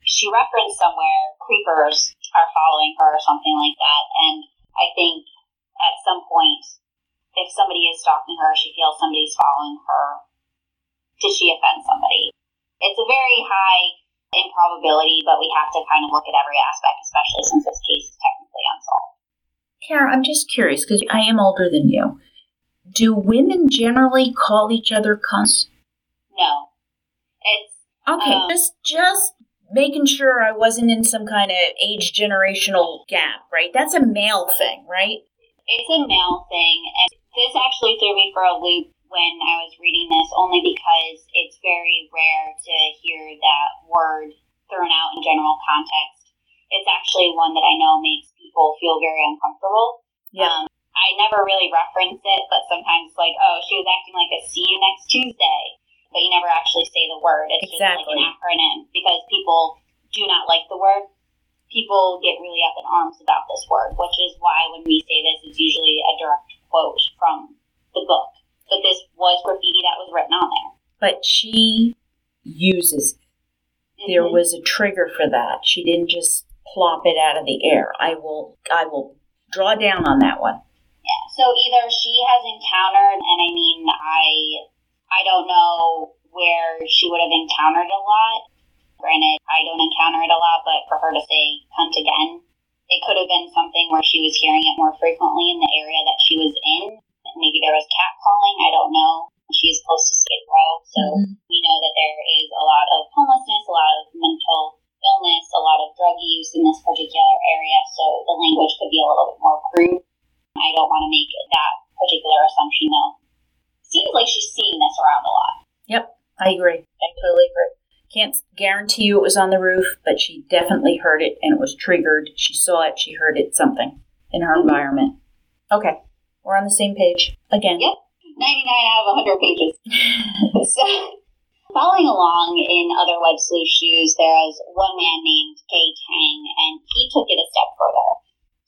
she referenced somewhere creepers are following her or something like that. And I think at some point, if somebody is stalking her, she feels somebody's following her. Did she offend somebody? It's a very high improbability, but we have to kind of look at every aspect, especially since this case is technically unsolved. Kara, I'm just curious because I am older than you. Do women generally call each other cunts? No. It's Okay, Um, just just making sure I wasn't in some kind of age generational gap, right? That's a male thing, right? it's a male thing, and this actually threw me for a loop when I was reading this, only because it's very rare to hear that word thrown out in general context. It's actually one that I know makes people feel very uncomfortable. Yeah. Um, I never really reference it, but sometimes it's like, oh, she was acting like a see you next Tuesday, but you never actually say the word. It's just like an acronym because people do not like the word. People get really up in arms about this word, which is why when we say this, it's usually a direct quote from the book. But this was graffiti that was written on there. But she uses it. There mm-hmm. was a trigger for that. She didn't just plop it out of the air. I will I will draw down on that one. Yeah. So either she has encountered, and I mean, I I don't know where she would have encountered a lot. Granted, I don't encounter it a lot, but for her to say "cunt" again, it could have been something where she was hearing it more frequently in the area that she was in. Maybe there was catcalling. I don't know. She's close to Skid Row, so Mhm. we know that there is a lot of homelessness, a lot of mental illness, a lot of drug use in this particular area. So the language could be a little bit more crude. I don't want to make that particular assumption though. Seems like she's seeing this around a lot. Yep, I agree. I totally agree. Can't guarantee you it was on the roof, but she definitely heard it and it was triggered. She saw it, she heard it, something in her mm-hmm. environment. Okay, we're on the same page again. Yep. 99 out of 100 pages. so, following along in other web sleuth shoes, there was one man named Kay Tang, and he took it a step further.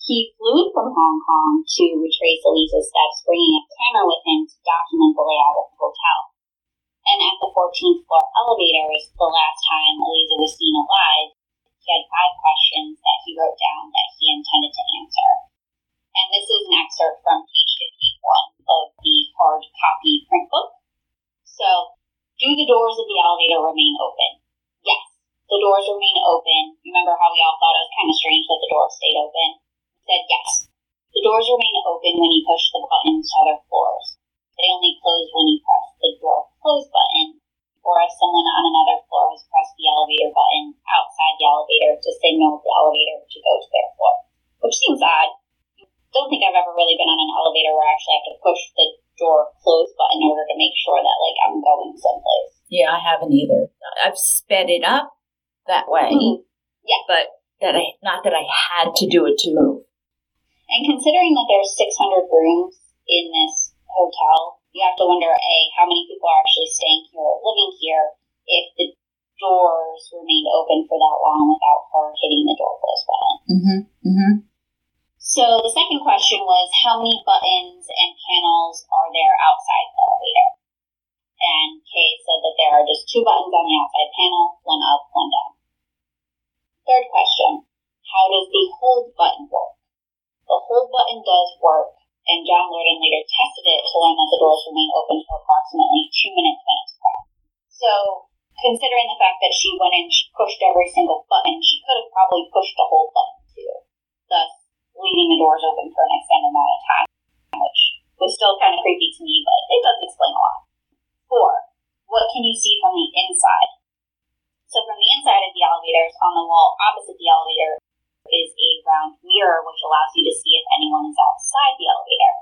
He flew from Hong Kong to retrace Elisa's steps, bringing a camera with him to document the layout of the hotel. And at the 14th floor elevators, the last time Elisa was seen alive, he had five questions that he wrote down that he intended to answer. And this is an excerpt from page 51 of the hard copy print book. So, do the doors of the elevator remain open? Yes, the doors remain open. Remember how we all thought it was kind of strange that the doors stayed open? Said yes. The doors remain open when you push the buttons to other floors. They only close when you press the door close button, or if someone on another floor has pressed the elevator button outside the elevator to signal the elevator to go to their floor, which seems odd. I don't think I've ever really been on an elevator where I actually have to push the door close button in order to make sure that like I'm going someplace. Yeah, I haven't either. I've sped it up that way, Mhm. but that I not that I had to do it to move. And considering that there's 600 rooms in this hotel, you have to wonder a how many people are actually staying here or living here if the doors remained open for that long without her hitting the door closed button. Mm-hmm. Mm-hmm. So the second question was how many buttons and panels are there outside the elevator? And Kay said that there are just two buttons on the outside panel, one up, one down. Third question, how does the hold button work? The hold button does work, and John Lordan later tested it to learn that the doors remain open for approximately two minutes when it's pressed. So considering the fact that she went in, she pushed every single button, she could have probably pushed the hold button too, thus leaving the doors open for an extended amount of time, which was still kind of creepy to me, but it does explain a lot. Four, what can you see from the inside? So from the inside of the elevators, on the wall opposite the elevator, is a round mirror which allows you to see if anyone is outside the elevator.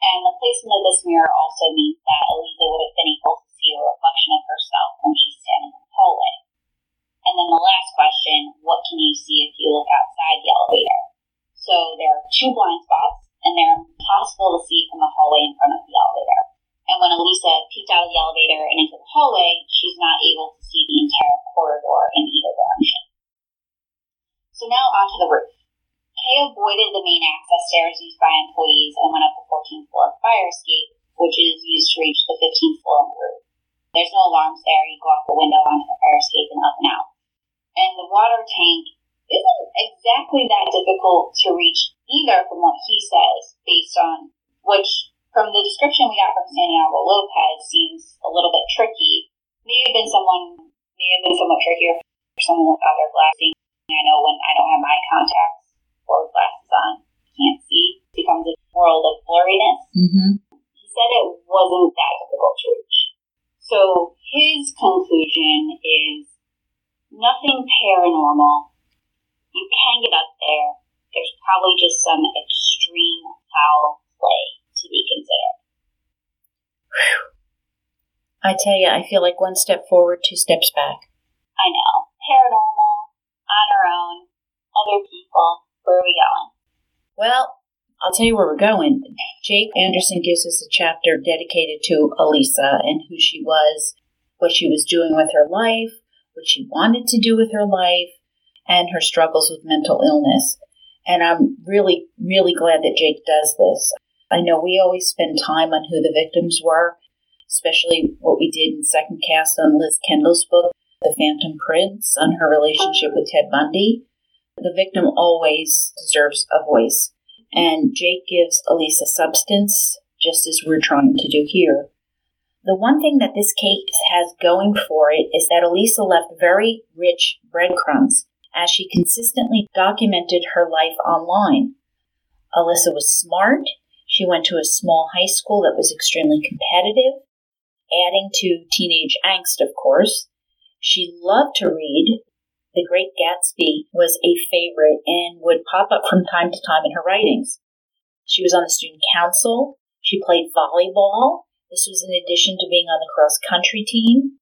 And the placement of this mirror also means that Elisa would have been able to see a reflection of herself when she's standing in the hallway. And then the last question, what can you see if you look outside the elevator? So there are two blind spots, and they're impossible to see from the hallway in front of the elevator. And when Elisa peeked out of the elevator and into the hallway, she's not able to see the entire corridor in either direction. So now onto the roof. Kay avoided the main access stairs used by employees and went up the 14th floor fire escape, which is used to reach the 15th floor on the roof. There's no alarms there. You go out the window onto the fire escape and up and out. And the water tank isn't exactly that difficult to reach either from what he says, based on which, from the description we got from Santiago Lopez, seems a little bit tricky. May have been someone, may have been somewhat trickier for someone without their glasses. I know when I don't have my contacts or glasses on, can't see, it becomes a world of blurriness. Mm-hmm. He said it wasn't that difficult to reach. So his conclusion is nothing paranormal. You can get up there. There's probably just some extreme foul play to be considered. I tell you, I feel like one step forward, two steps back. I know. Paranormal, on our own, other people. Where are we going? Well, I'll tell you where we're going. Jake Anderson gives us a chapter dedicated to Elisa and who she was, what she was doing with her life, what she wanted to do with her life, and her struggles with mental illness. And I'm really, really glad that Jake does this. I know we always spend time on who the victims were, especially we did in second cast on Liz Kendall's book, The Phantom Prince, on her relationship with Ted Bundy. The victim always deserves a voice. And Jake gives Elisa substance, just as we're trying to do here. The one thing that this case has going for it is that Elisa left very rich breadcrumbs as she consistently documented her life online. Elisa was smart. She went to a small high school that was extremely competitive, adding to teenage angst, of course. She loved to read. The Great Gatsby was a favorite and would pop up from time to time in her writings. She was on the student council. She played volleyball. This was in addition to being on the cross country team.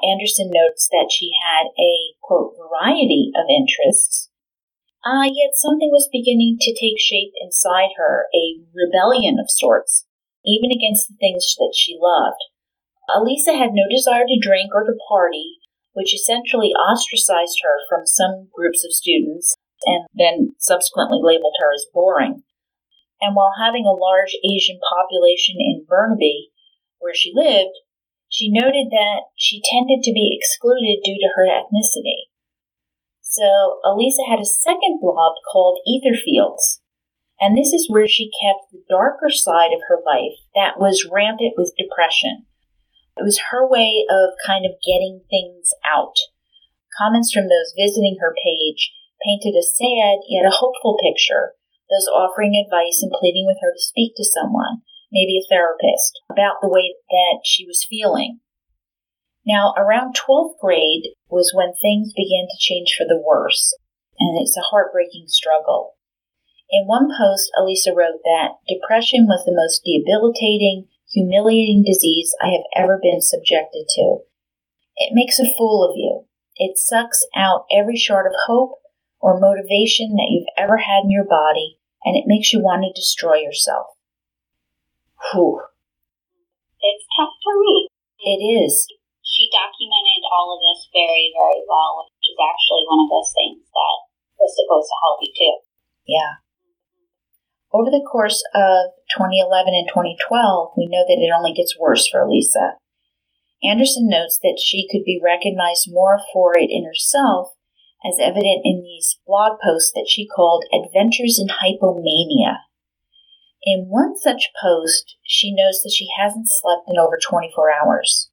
Anderson notes that she had a, quote, variety of interests. Ah, uh, yet something was beginning to take shape inside her, a rebellion of sorts, even against the things that she loved. Elisa had no desire to drink or to party, which essentially ostracized her from some groups of students and then subsequently labeled her as boring. And while having a large Asian population in Burnaby, where she lived, she noted that she tended to be excluded due to her ethnicity. So Elisa had a second blob called Etherfields, and this is where she kept the darker side of her life that was rampant with depression. It was her way of kind of getting things out. Comments from those visiting her page painted a sad yet a hopeful picture, those offering advice and pleading with her to speak to someone maybe a therapist, about the way that she was feeling. Now, around 12th grade was when things began to change for the worse, and it's a heartbreaking struggle. In one post, Elisa wrote that depression was the most debilitating, humiliating disease I have ever been subjected to. It makes a fool of you. It sucks out every shard of hope or motivation that you've ever had in your body, and it makes you want to destroy yourself. Whew. It's tough to read. It is. She documented all of this very, very well, which is actually one of those things that was supposed to help you too. Yeah. Over the course of 2011 and 2012, we know that it only gets worse for Lisa. Anderson notes that she could be recognized more for it in herself, as evident in these blog posts that she called Adventures in Hypomania. In one such post, she notes that she hasn't slept in over 24 hours.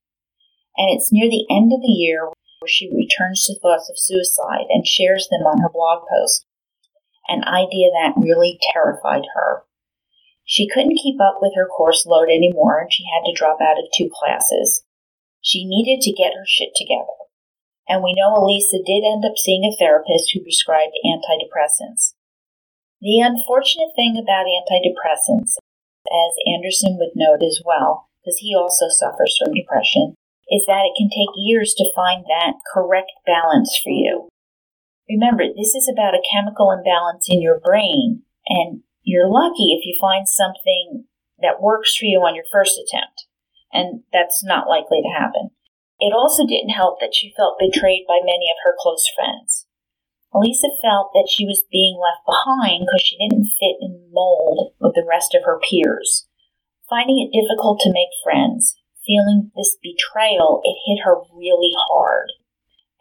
And it's near the end of the year where she returns to thoughts of suicide and shares them on her blog post, an idea that really terrified her. She couldn't keep up with her course load anymore and she had to drop out of two classes. She needed to get her shit together. And we know Elisa did end up seeing a therapist who prescribed antidepressants. The unfortunate thing about antidepressants, as Anderson would note as well, because he also suffers from depression, is that it can take years to find that correct balance for you. Remember, this is about a chemical imbalance in your brain, and you're lucky if you find something that works for you on your first attempt, and that's not likely to happen. It also didn't help that she felt betrayed by many of her close friends. Elisa felt that she was being left behind because she didn't fit in the mold with the rest of her peers. Finding it difficult to make friends, feeling this betrayal, it hit her really hard.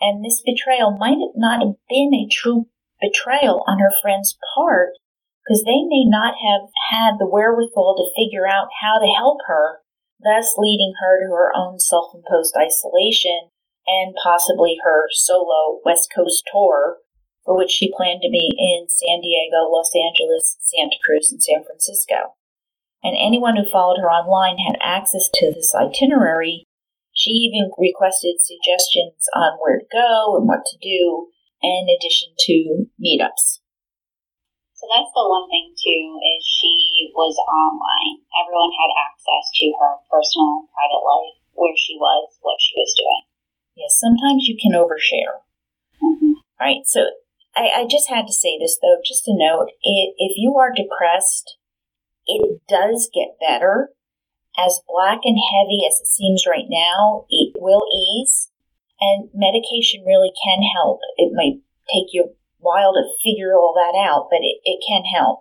And this betrayal might not have been a true betrayal on her friend's part because they may not have had the wherewithal to figure out how to help her, thus leading her to her own self imposed isolation and possibly her solo West Coast tour for which she planned to be in San Diego, Los Angeles, Santa Cruz, and San Francisco. And anyone who followed her online had access to this itinerary. She even requested suggestions on where to go and what to do, in addition to meetups. So that's the one thing too is she was online. Everyone had access to her personal private life, where she was, what she was doing. Yes, sometimes you can overshare. Mm-hmm. Right. So I, I just had to say this though, just a note. If you are depressed, it does get better. As black and heavy as it seems right now, it will ease, and medication really can help. It might take you a while to figure all that out, but it, it can help.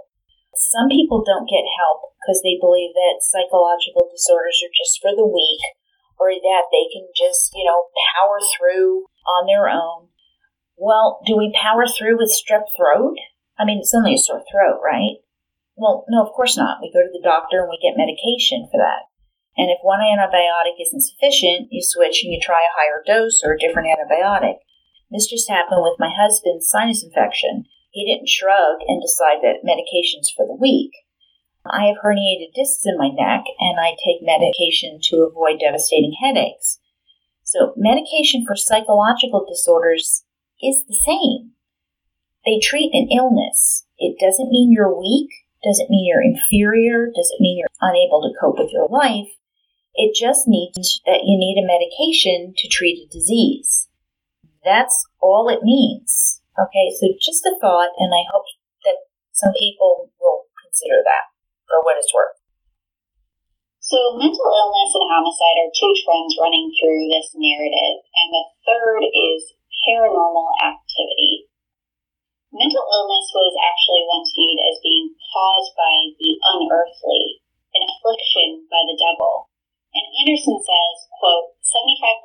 Some people don't get help because they believe that psychological disorders are just for the weak or that they can just, you know, power through on their own. Well, do we power through with strep throat? I mean, it's only a sore throat, right? Well, no, of course not. We go to the doctor and we get medication for that. And if one antibiotic isn't sufficient, you switch and you try a higher dose or a different antibiotic. This just happened with my husband's sinus infection. He didn't shrug and decide that medication's for the weak. I have herniated discs in my neck and I take medication to avoid devastating headaches. So, medication for psychological disorders is the same. They treat an illness. It doesn't mean you're weak, doesn't mean you're inferior, Does it mean you're unable to cope with your life. It just means that you need a medication to treat a disease. That's all it means. Okay, so just a thought, and I hope that some people will consider that for what it's worth. So, mental illness and homicide are two trends running through this narrative, and the third is paranormal activity. Mental illness was actually once viewed as being caused by the unearthly, an affliction by the devil. And Anderson says, quote, 75%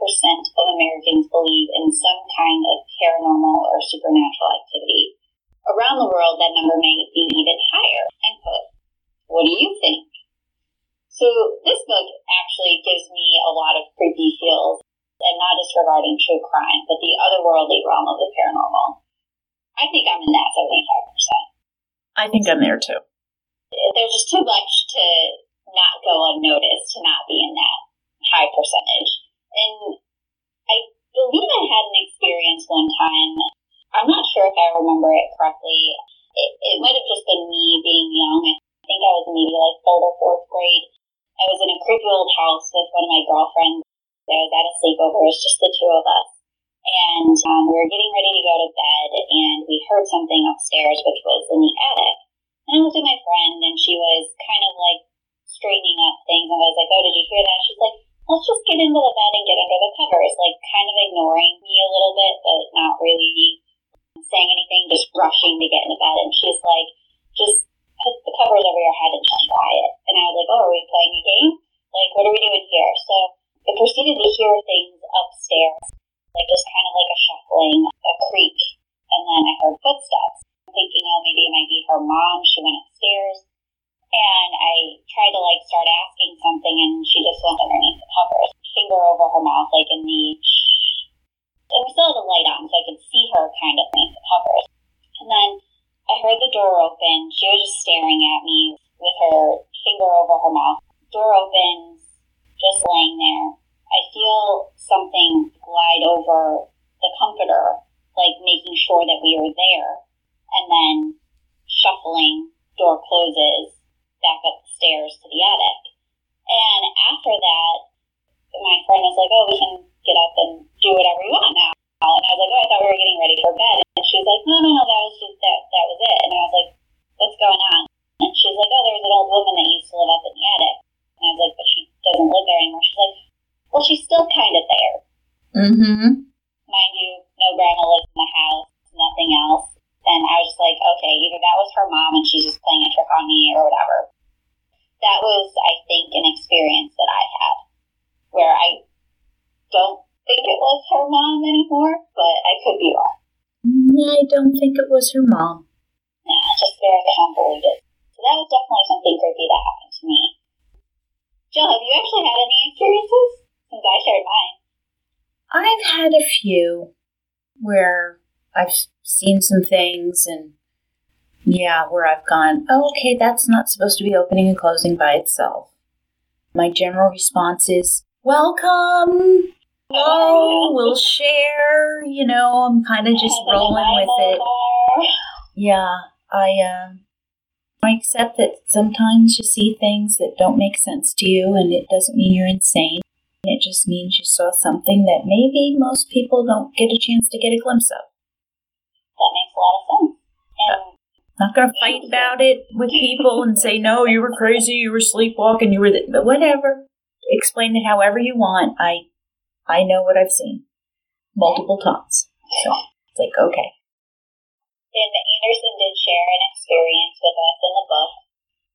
of Americans believe in some kind of paranormal or supernatural activity. Around the world, that number may be even higher, end quote. What do you think? So this book actually gives me a lot of creepy feels and not just regarding true crime, but the otherworldly realm of the paranormal. I think I'm in that 75%. I think I'm there too. There's just too much to not go unnoticed, to not be in that high percentage. And I believe I had an experience one time. I'm not sure if I remember it correctly. It, it might have just been me being young. I think I was maybe like third or fourth grade. I was in a creepy old house with one of my girlfriends I was at a sleepover. It was just the two of us. And um, we were getting ready to go to bed, and we heard something upstairs, which was in the attic. And I looked at my friend, and she was kind of like straightening up things. And I was like, Oh, did you hear that? She's like, Let's just get into the bed and get under the covers, like kind of ignoring me a little bit, but not really saying anything, just rushing to get into bed. And she's like, just put the covers over your head and just quiet. And I was like, oh, are we playing a game? Like, what are we doing here? So I proceeded to hear things upstairs, like just kind of like a shuffling, a creak. And then I heard footsteps. thinking, oh, maybe it might be her mom. She went upstairs. And I tried to like start asking something, and she just went underneath the covers, finger over her mouth, like in the. And we still had the light on, so I could see her kind of beneath the covers. And then I heard the door open. She was just staring at me with her finger over her mouth. Door opens, just laying there. I feel something glide over the comforter, like making sure that we were there. And then shuffling, door closes, back up the stairs to the attic. And after that, my friend was like, oh, we can get up and do whatever we want now. And I was like, oh, I thought we were getting ready for bed. And she was like, no, no, no, that was just, that, that was it. And I was like, what's going on? And she was like, oh, there was an old woman that used to live up in the attic. And I was like, but she doesn't live there anymore. She's like, well, she's still kind of there. Mm-hmm. Mind you, no grandma lives in the house, nothing else. And I was just like, okay, either that was her mom and she's just playing a trick on me or whatever. That was, I think, an experience that I had where I don't think it was her mom anymore, but I could be wrong. I don't think it was her mom. Yeah, just very convoluted. So that was definitely something creepy that happened to me. Jill, have you actually had any experiences since I shared mine? I've had a few where I've seen some things and yeah, where I've gone, oh, okay, that's not supposed to be opening and closing by itself. My general response is, welcome. Oh, we'll share. You know, I'm kind of just rolling with it. Yeah, I uh, I accept that sometimes you see things that don't make sense to you, and it doesn't mean you're insane. It just means you saw something that maybe most people don't get a chance to get a glimpse of. That makes a lot of sense. And not going to fight about it with people and say, no, you were crazy, you were sleepwalking, you were, th-. but whatever. Explain it however you want. I, I know what I've seen multiple times. So it's like, okay. And Anderson did share an experience with us in the book.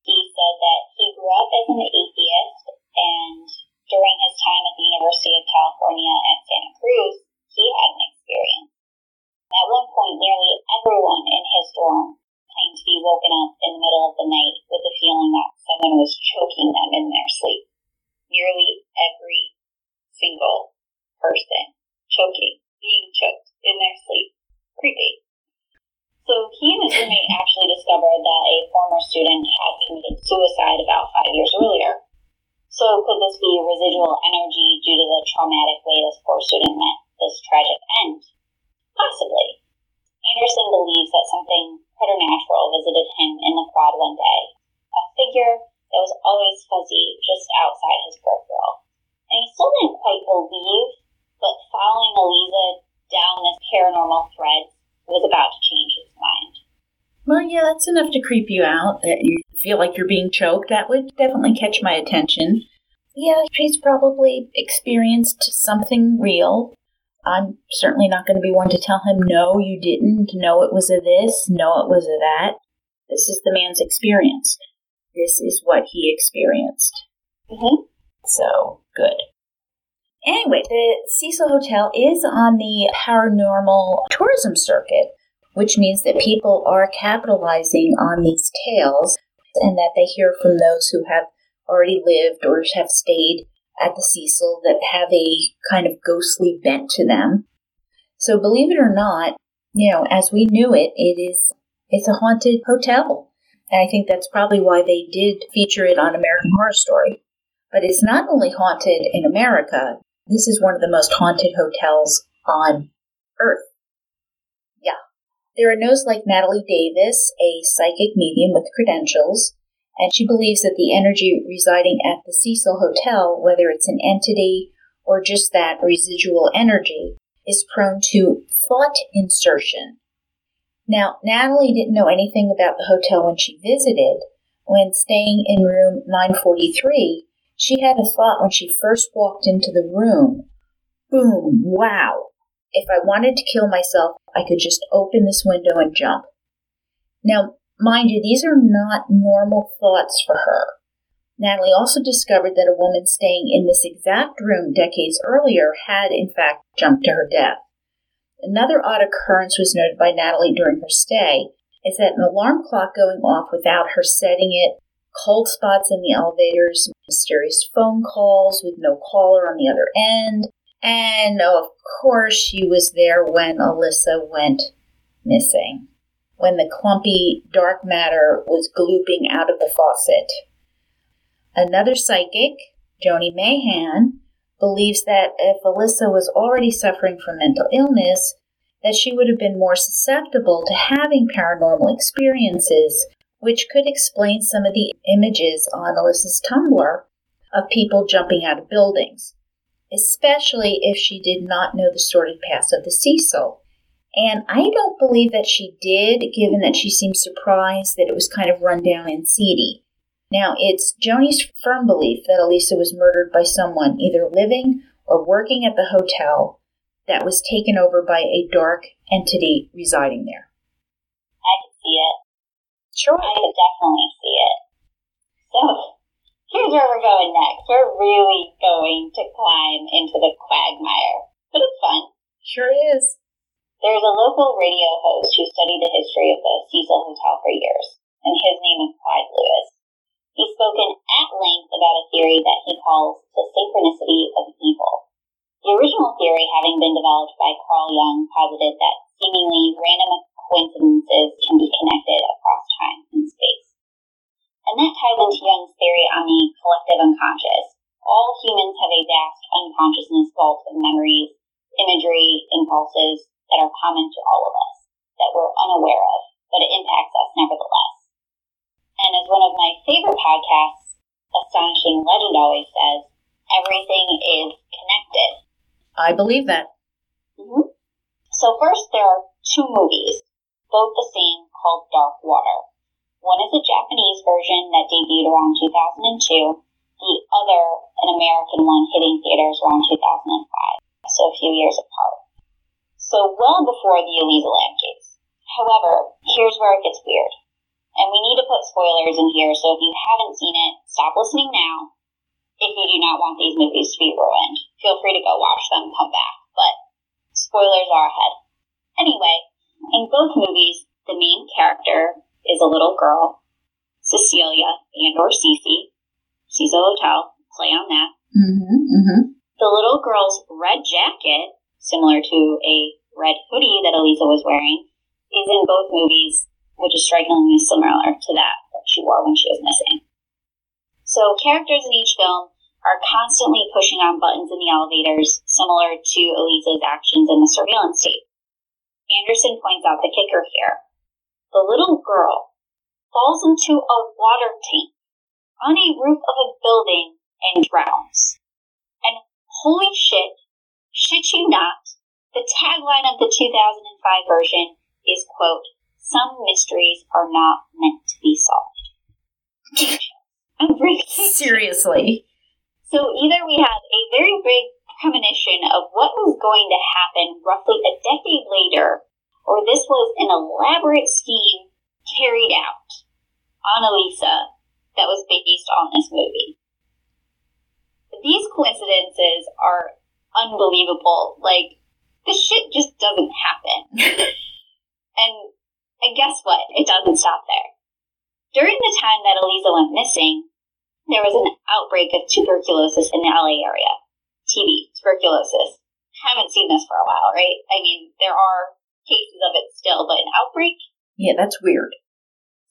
He said that he grew up as an atheist, and during his time at the University of California at Santa Cruz, he had an experience. At one point, nearly everyone in his dorm claimed to be woken up in the middle of the night with the feeling that someone was choking them in their sleep. Nearly every single person choking, being choked in their sleep. Creepy. So he and his roommate actually discovered that a former student had committed suicide about five years earlier. So could this be residual energy due to the traumatic way this poor student met this tragic end? Possibly. Anderson believes that something preternatural visited him in the quad one day. A figure that was always fuzzy just outside his peripheral. And he still didn't quite believe, but following Elisa down this paranormal thread was about to change his mind. Well, yeah, that's enough to creep you out that you feel like you're being choked. That would definitely catch my attention. Yeah, he's probably experienced something real. I'm certainly not going to be one to tell him, no, you didn't. No, it was a this. No, it was a that. This is the man's experience. This is what he experienced. Mm-hmm. So, good. Anyway, the Cecil Hotel is on the paranormal tourism circuit, which means that people are capitalizing on these tales and that they hear from those who have already lived or have stayed at the Cecil that have a kind of ghostly bent to them. So believe it or not, you know, as we knew it, it is it's a haunted hotel. And I think that's probably why they did feature it on American Horror Story. But it's not only haunted in America, this is one of the most haunted hotels on earth. Yeah. There are those like Natalie Davis, a psychic medium with credentials, and she believes that the energy residing at the Cecil Hotel, whether it's an entity or just that residual energy, is prone to thought insertion. Now, Natalie didn't know anything about the hotel when she visited. When staying in room 943, she had a thought when she first walked into the room. Boom, wow. If I wanted to kill myself, I could just open this window and jump. Now, mind you, these are not normal thoughts for her. Natalie also discovered that a woman staying in this exact room decades earlier had, in fact, jumped to her death. Another odd occurrence was noted by Natalie during her stay is that an alarm clock going off without her setting it, cold spots in the elevators, mysterious phone calls with no caller on the other end, and of course she was there when Alyssa went missing, when the clumpy dark matter was glooping out of the faucet. Another psychic, Joni Mahan, believes that if Alyssa was already suffering from mental illness, that she would have been more susceptible to having paranormal experiences, which could explain some of the images on Alyssa's Tumblr of people jumping out of buildings, especially if she did not know the sordid past of the Cecil. And I don't believe that she did, given that she seemed surprised that it was kind of run down and seedy. Now, it's Joni's firm belief that Elisa was murdered by someone either living or working at the hotel that was taken over by a dark entity residing there. I can see it. Sure. I could definitely see it. So, here's where we're going next. We're really going to climb into the quagmire, but it's fun. Sure is. There's a local radio host who studied the history of the Cecil Hotel for years, and his name is Clyde Lewis. He's spoken at length about a theory that he calls the synchronicity of evil. The original theory, having been developed by Carl Jung, posited that seemingly random coincidences can be connected across time and space. And that ties into Jung's theory on the collective unconscious. All humans have a vast unconsciousness vault of memories, imagery, impulses that are common to all of us, that we're unaware of, but it impacts us nevertheless. And as one of my favorite podcasts, Astonishing Legend always says, everything is connected. I believe that. Mm-hmm. So first, there are two movies, both the same, called Dark Water. One is a Japanese version that debuted around 2002. The other, an American one, hitting theaters around 2005, so a few years apart. So well before the Elisa Lam case. However, here's where it gets weird. And we need to put spoilers in here, so if you haven't seen it, stop listening now. If you do not want these movies to be ruined, feel free to go watch them, come back. But spoilers are ahead. Anyway, in both movies, the main character is a little girl, Cecilia and or Cece. She's a hotel, play on that. Mm-hmm, mm-hmm. The little girl's red jacket, similar to a red hoodie that Elisa was wearing, is in both movies which is strikingly similar to that that she wore when she was missing. So characters in each film are constantly pushing on buttons in the elevators, similar to Elisa's actions in the surveillance tape. Anderson points out the kicker here. The little girl falls into a water tank on a roof of a building and drowns. And holy shit, shit you not, the tagline of the 2005 version is, quote, some mysteries are not meant to be solved. I'm really Seriously. So either we had a very big premonition of what was going to happen roughly a decade later, or this was an elaborate scheme carried out on Elisa that was based on this movie. These coincidences are unbelievable. Like, this shit just doesn't happen. and and guess what? It doesn't stop there. During the time that Elisa went missing, there was an outbreak of tuberculosis in the LA area. TB, tuberculosis. Haven't seen this for a while, right? I mean, there are cases of it still, but an outbreak? Yeah, that's weird.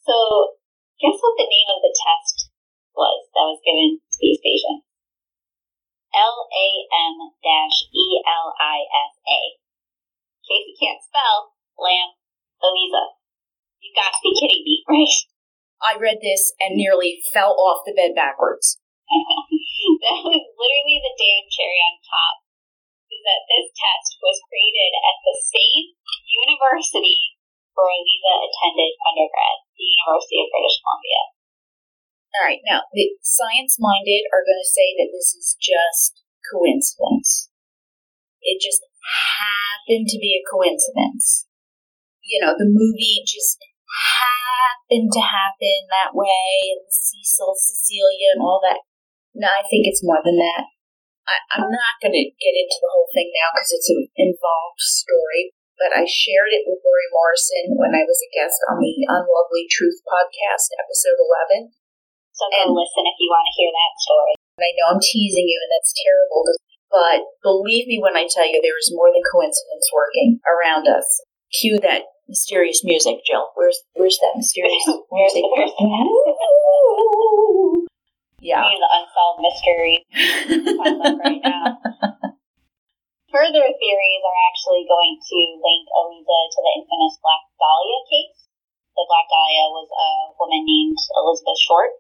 So, guess what the name of the test was that was given to these patients? L A M E L I S A. In case you can't spell, Lam, Elisa. You got to be kidding me, right? I read this and nearly fell off the bed backwards. That was literally the damn cherry on top. Is that this test was created at the same university where Elisa attended undergrad, the University of British Columbia. All right, now the science minded are going to say that this is just coincidence. It just happened to be a coincidence. You know, the movie just happened to happen that way, and Cecil, Cecilia, and all that. No, I think it's more than that. I, I'm not going to get into the whole thing now because it's an involved story, but I shared it with Lori Morrison when I was a guest on the Unlovely Truth podcast, episode 11. So go And- listen if you want to hear that story. I know I'm teasing you, and that's terrible, but believe me when I tell you there is more than coincidence working around us. Cue that mysterious music, Jill. Where's where's that mysterious Where's music? Yeah. The unsolved mystery right now. Further theories are actually going to link Elisa to the infamous Black Dahlia case. The Black Dahlia was a woman named Elizabeth Short.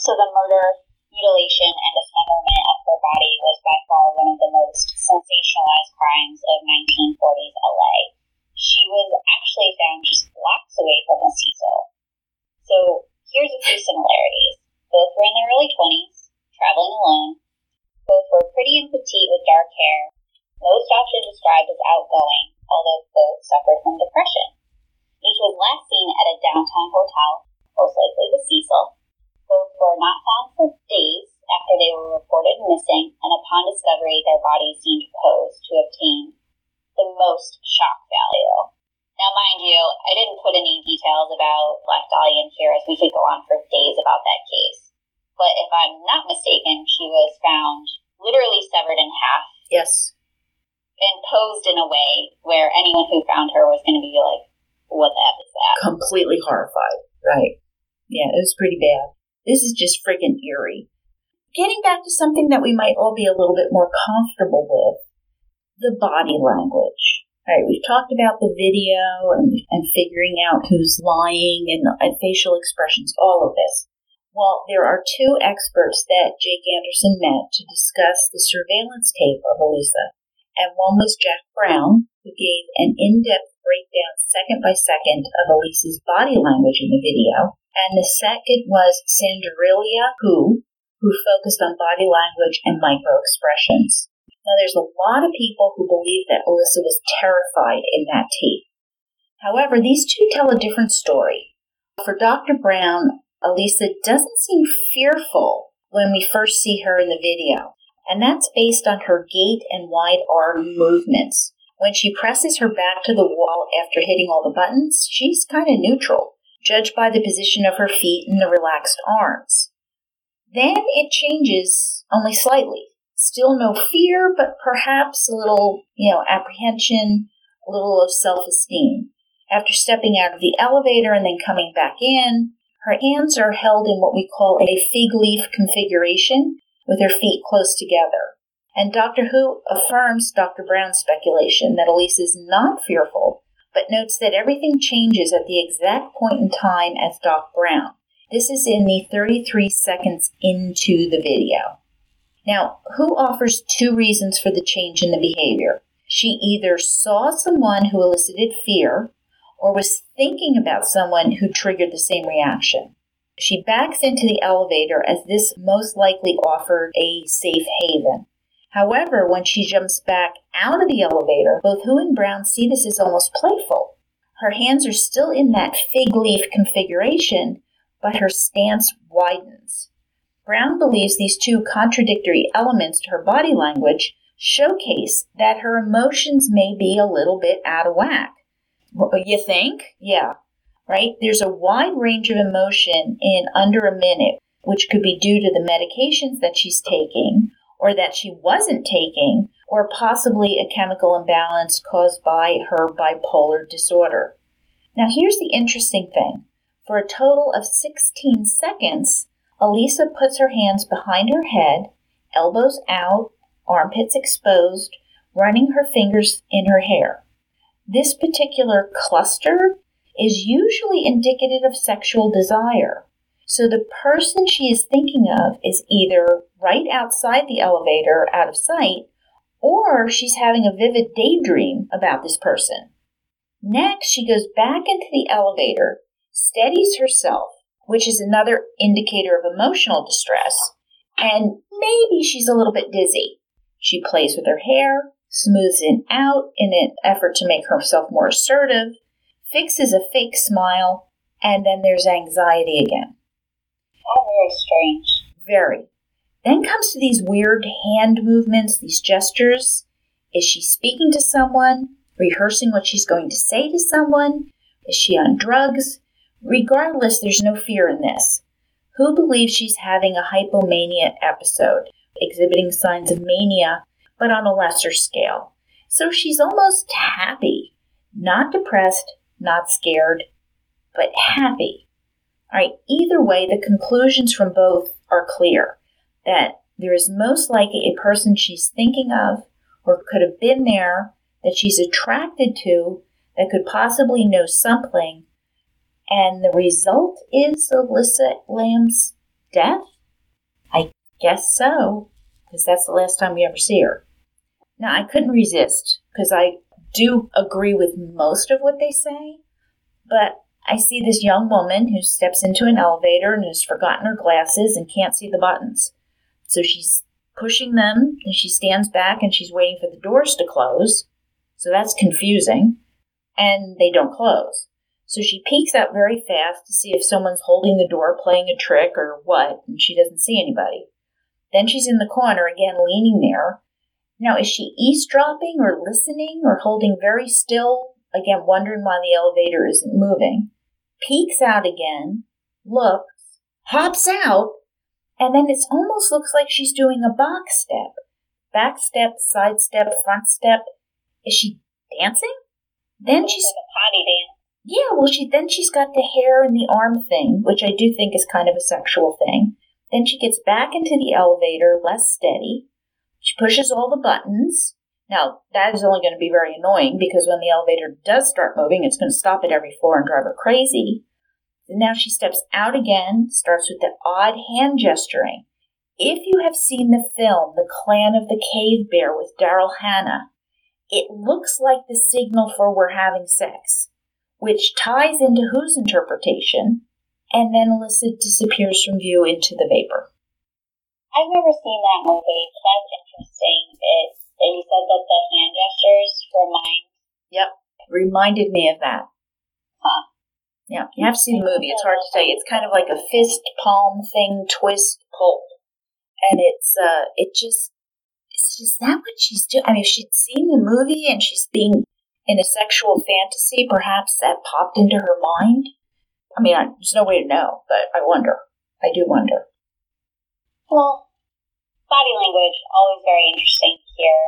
So the murder, mutilation, and dismemberment of her body was by far one of the most sensationalized crimes of 1940s LA. She was actually found just blocks away from the Cecil. So here's a few similarities. Both were in their early 20s, traveling alone. Both were pretty and petite with dark hair. Most often described as outgoing, although both suffered from depression. Each was last seen at a downtown hotel, most likely the Cecil. Both were not found for days after they were reported missing, and upon discovery, their bodies seemed posed to obtain the most shock value. Now, mind you, I didn't put any details about Black Dahlia in here as we could go on for days about that case. But if I'm not mistaken, she was found literally severed in half Yes. and posed in a way where anyone who found her was going to be like, what the F is that? Completely horrified. Right. Yeah, it was pretty bad. This is just friggin' eerie. Getting back to something that we might all be a little bit more comfortable with the body language. All right, we've talked about the video and, and figuring out who's lying and, and facial expressions, all of this. Well, there are two experts that Jake Anderson met to discuss the surveillance tape of Elisa. And one was Jack Brown, who gave an in depth breakdown second by second of Elisa's body language in the video. And the second was Sandrilia Who, who focused on body language and micro expressions. Now, there's a lot of people who believe that Alyssa was terrified in that tape. However, these two tell a different story. For Dr. Brown, Elisa doesn't seem fearful when we first see her in the video, and that's based on her gait and wide arm movements. When she presses her back to the wall after hitting all the buttons, she's kind of neutral, judged by the position of her feet and the relaxed arms. Then it changes only slightly. Still no fear, but perhaps a little, you know, apprehension, a little of self esteem. After stepping out of the elevator and then coming back in, her hands are held in what we call a fig leaf configuration, with her feet close together. And Doctor Who affirms Dr. Brown's speculation that Elise is not fearful, but notes that everything changes at the exact point in time as Doc Brown. This is in the 33 seconds into the video. Now, Who offers two reasons for the change in the behavior. She either saw someone who elicited fear or was thinking about someone who triggered the same reaction. She backs into the elevator as this most likely offered a safe haven. However, when she jumps back out of the elevator, both Who and Brown see this as almost playful. Her hands are still in that fig leaf configuration, but her stance widens. Brown believes these two contradictory elements to her body language showcase that her emotions may be a little bit out of whack. You think? Yeah. Right? There's a wide range of emotion in under a minute, which could be due to the medications that she's taking, or that she wasn't taking, or possibly a chemical imbalance caused by her bipolar disorder. Now, here's the interesting thing. For a total of 16 seconds, Elisa puts her hands behind her head, elbows out, armpits exposed, running her fingers in her hair. This particular cluster is usually indicative of sexual desire. So the person she is thinking of is either right outside the elevator, out of sight, or she's having a vivid daydream about this person. Next, she goes back into the elevator, steadies herself, which is another indicator of emotional distress, and maybe she's a little bit dizzy. She plays with her hair, smooths it out in an effort to make herself more assertive, fixes a fake smile, and then there's anxiety again. All very strange. Very. Then comes to these weird hand movements, these gestures. Is she speaking to someone? Rehearsing what she's going to say to someone? Is she on drugs? Regardless, there's no fear in this. Who believes she's having a hypomania episode, exhibiting signs of mania, but on a lesser scale? So she's almost happy. Not depressed, not scared, but happy. All right, either way, the conclusions from both are clear that there is most likely a person she's thinking of or could have been there that she's attracted to that could possibly know something. And the result is Alyssa Lam's death? I guess so, because that's the last time we ever see her. Now, I couldn't resist because I do agree with most of what they say, but I see this young woman who steps into an elevator and has forgotten her glasses and can't see the buttons. So she's pushing them and she stands back and she's waiting for the doors to close. So that's confusing. And they don't close. So she peeks out very fast to see if someone's holding the door playing a trick or what, and she doesn't see anybody. Then she's in the corner again, leaning there. Now, is she eavesdropping or listening or holding very still, again, wondering why the elevator isn't moving? Peeks out again, looks, hops out, and then it almost looks like she's doing a box step. Back step, side step, front step. Is she dancing? Then she's like a potty dance. yeah, well, she then she's got the hair and the arm thing, which I do think is kind of a sexual thing. Then she gets back into the elevator, less steady. She pushes all the buttons. Now, that is only going to be very annoying because when the elevator does start moving, it's going to stop at every floor and drive her crazy. And now she steps out again, starts with the odd hand gesturing. If you have seen the film The Clan of the Cave Bear with Daryl Hannah, it looks like the signal for we're having sex, which ties into whose interpretation, and then Alyssa disappears from view into the vapor. I've never seen that movie, but interesting. It, and you said that the hand gestures remind. Yep. Reminded me of that. Huh. Yeah, you have to see the movie. It's hard to say. It's kind of like a fist palm thing, twist, pull. And it's, uh, it just, it's just that what she's doing. I mean, if she'd seen the movie and she's being in a sexual fantasy, perhaps that popped into her mind. I mean, I, there's no way to know, but I wonder. I do wonder. Well, body language always very interesting to hear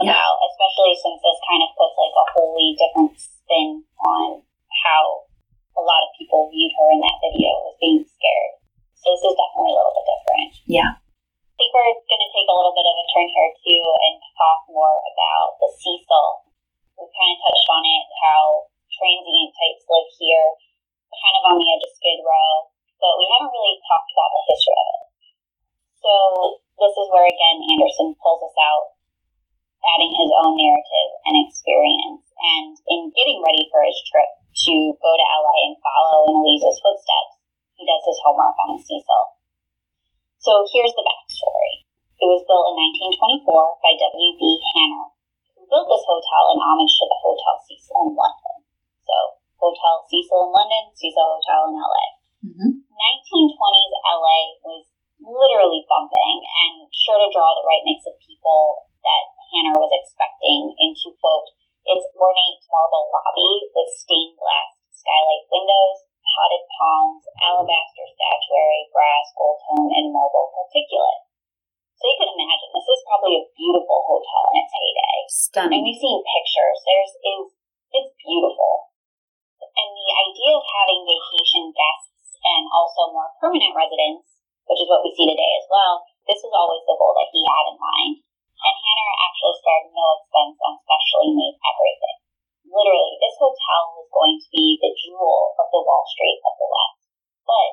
Yeah. especially since this kind of puts like a wholly different spin on how a lot of people viewed her in that video as being scared. So this is definitely a little bit different. Yeah. I think we're going to take a little bit of a turn here too and talk more about the Cecil. We kind of touched on it, how transient types live here, kind of on the edge of Skid Row, but we haven't really talked about the history of it. So this is where again Anderson pulls us out, adding his own narrative and experience, and in getting ready for his trip to go to LA and follow in Elisa's footsteps, he does his homework on Cecil. So here's the backstory. It was built in 1924 by W.B. Hanner, who built this hotel in homage to the Hotel Cecil in London. So, Hotel Cecil in London, Cecil Hotel in LA. Mm-hmm. 1920s LA was literally bumping and sure to draw the right mix of people that Hanner was expecting into, quote, its ornate marble lobby with stained glass skylight windows, potted palms, alabaster statuary, brass, gold tone, and marble particulate. So you can imagine, this is probably a beautiful hotel in its heyday. And Stunning. we've seen pictures. There's is it's beautiful. And the idea of having vacation guests and also more permanent residents, which is what we see today as well, this was always the goal that he had in mind. And Hanner actually spared no expense on specially made everything. Literally, this hotel was going to be the jewel of the Wall Street of the West. But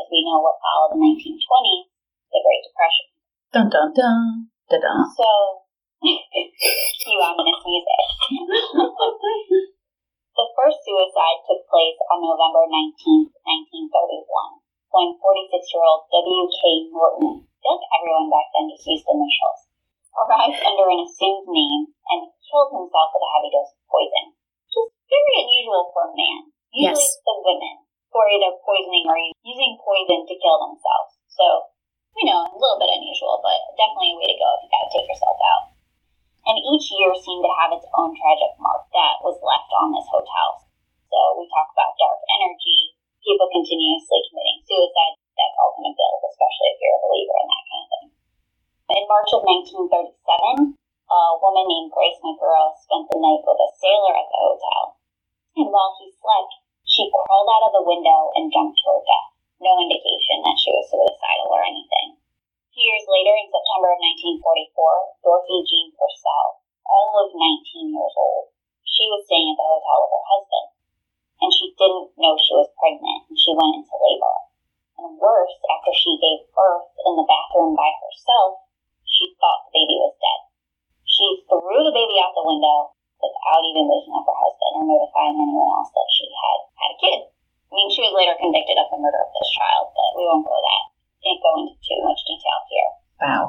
as we know what followed in the 1920s, the Great Depression. Dun dun dun. Da dun. So, cue ominous music. the first suicide took place on November 19, 1931, when 46 year old W.K. Norton, I like everyone back then just used initials, arrived under an assumed name and killed himself with a heavy dose of poison, which is very unusual for a man. Usually Yes. it's the women who are either poisoning or using poison to kill themselves. So, you know, a little bit unusual, but definitely a way to go if you gotta take yourself out. And each year seemed to have its own tragic mark that was left on this hotel. So we talk about dark energy, people continuously committing suicide. That's all going to build, especially if you're a believer in that kind of thing. In March of 1937, a woman named Grace McGurrow spent the night with a sailor at the hotel. And while he slept, she crawled out of the window and jumped to her death. No indication that she was suicidal or anything. A few years later, in September of 1944, Dorothy Jean Purcell, all of 19 years old, she was staying at the hotel with her husband. And she didn't know she was pregnant, and she went into labor. And worse, after she gave birth in the bathroom by herself, she thought the baby was dead. She threw the baby out the window without even waking up her husband or notifying anyone else that she had had a kid. I mean, she was later convicted of the murder of this child, but we won't go that. Can't go into too much detail here. Wow.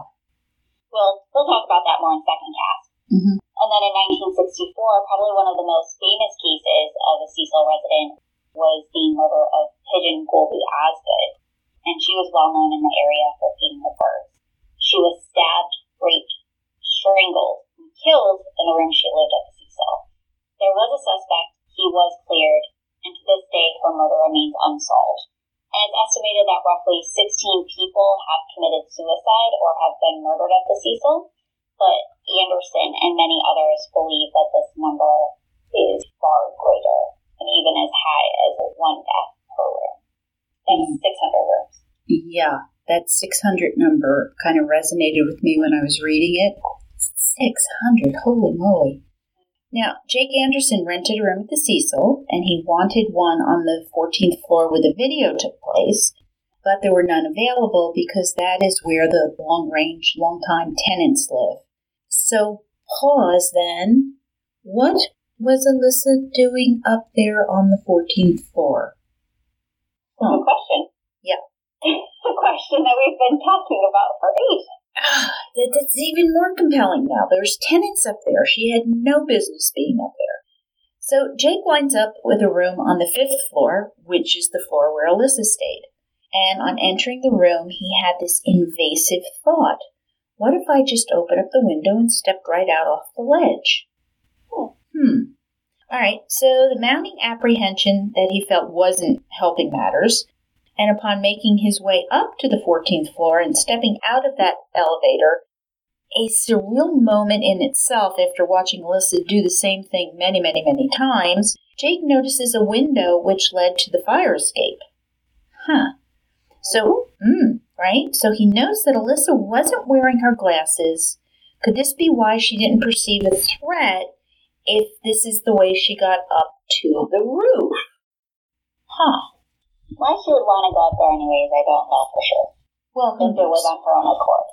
We'll we'll talk about that more in second cast. Mhm. And then in 1964, probably one of the most famous cases of a Cecil resident was the murder of Pigeon Goldie Osgood, and she was well known in the area for feeding the birds. She was stabbed, raped, strangled, and killed in the room she lived at the Cecil. There was a suspect. He was cleared, and to this day, her murder remains unsolved. And it's estimated that roughly 16 people have committed suicide or have been murdered at the Cecil, but Anderson and many others believe that this number is far greater and even as high as one death per room. That's mm. 600 rooms. Yeah, that 600 number kind of resonated with me when I was reading it. 600, holy moly. Now, Jake Anderson rented a room at the Cecil, and he wanted one on the 14th floor where the video took place, but there were none available because that is where the long range, long time tenants live. So, pause then. What was Alyssa doing up there on the 14th floor? Good question. Yeah. the question that we've been talking about for ages. Ah, that, that's even more compelling now. There's tenants up there. She had no business being up there. So Jake winds up with a room on the fifth floor, which is the floor where Alyssa stayed. And on entering the room, he had this invasive thought. What if I just opened up the window and stepped right out off the ledge? Hmm. All right, so the mounting apprehension that he felt wasn't helping matters and upon making his way up to the 14th floor and stepping out of that elevator, a surreal moment in itself after watching Alyssa do the same thing many, many, many times, Jake notices a window which led to the fire escape. Huh. So, hmm, right? So he noticed that Alyssa wasn't wearing her glasses. Could this be why she didn't perceive a threat if this is the way she got up to the roof? Huh. Why she would want to go up there anyways, I don't know for sure. Well, If it was on her own accord.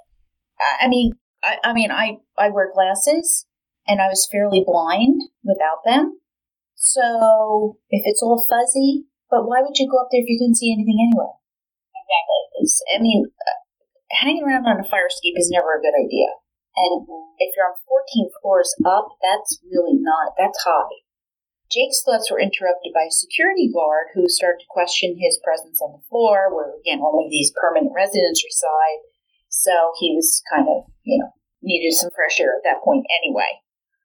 I I mean, I, I mean, I I wear glasses, and I was fairly blind without them. So if it's all fuzzy, but why would you go up there if you couldn't see anything anyway? Exactly. It's, I mean, hanging around on a fire escape is never a good idea. And if you're on 14 floors up, that's really not, that's high. Jake's thoughts were interrupted by a security guard who started to question his presence on the floor, where, again, only these permanent residents reside. So he was kind of, you know, needed some fresh air at that point anyway.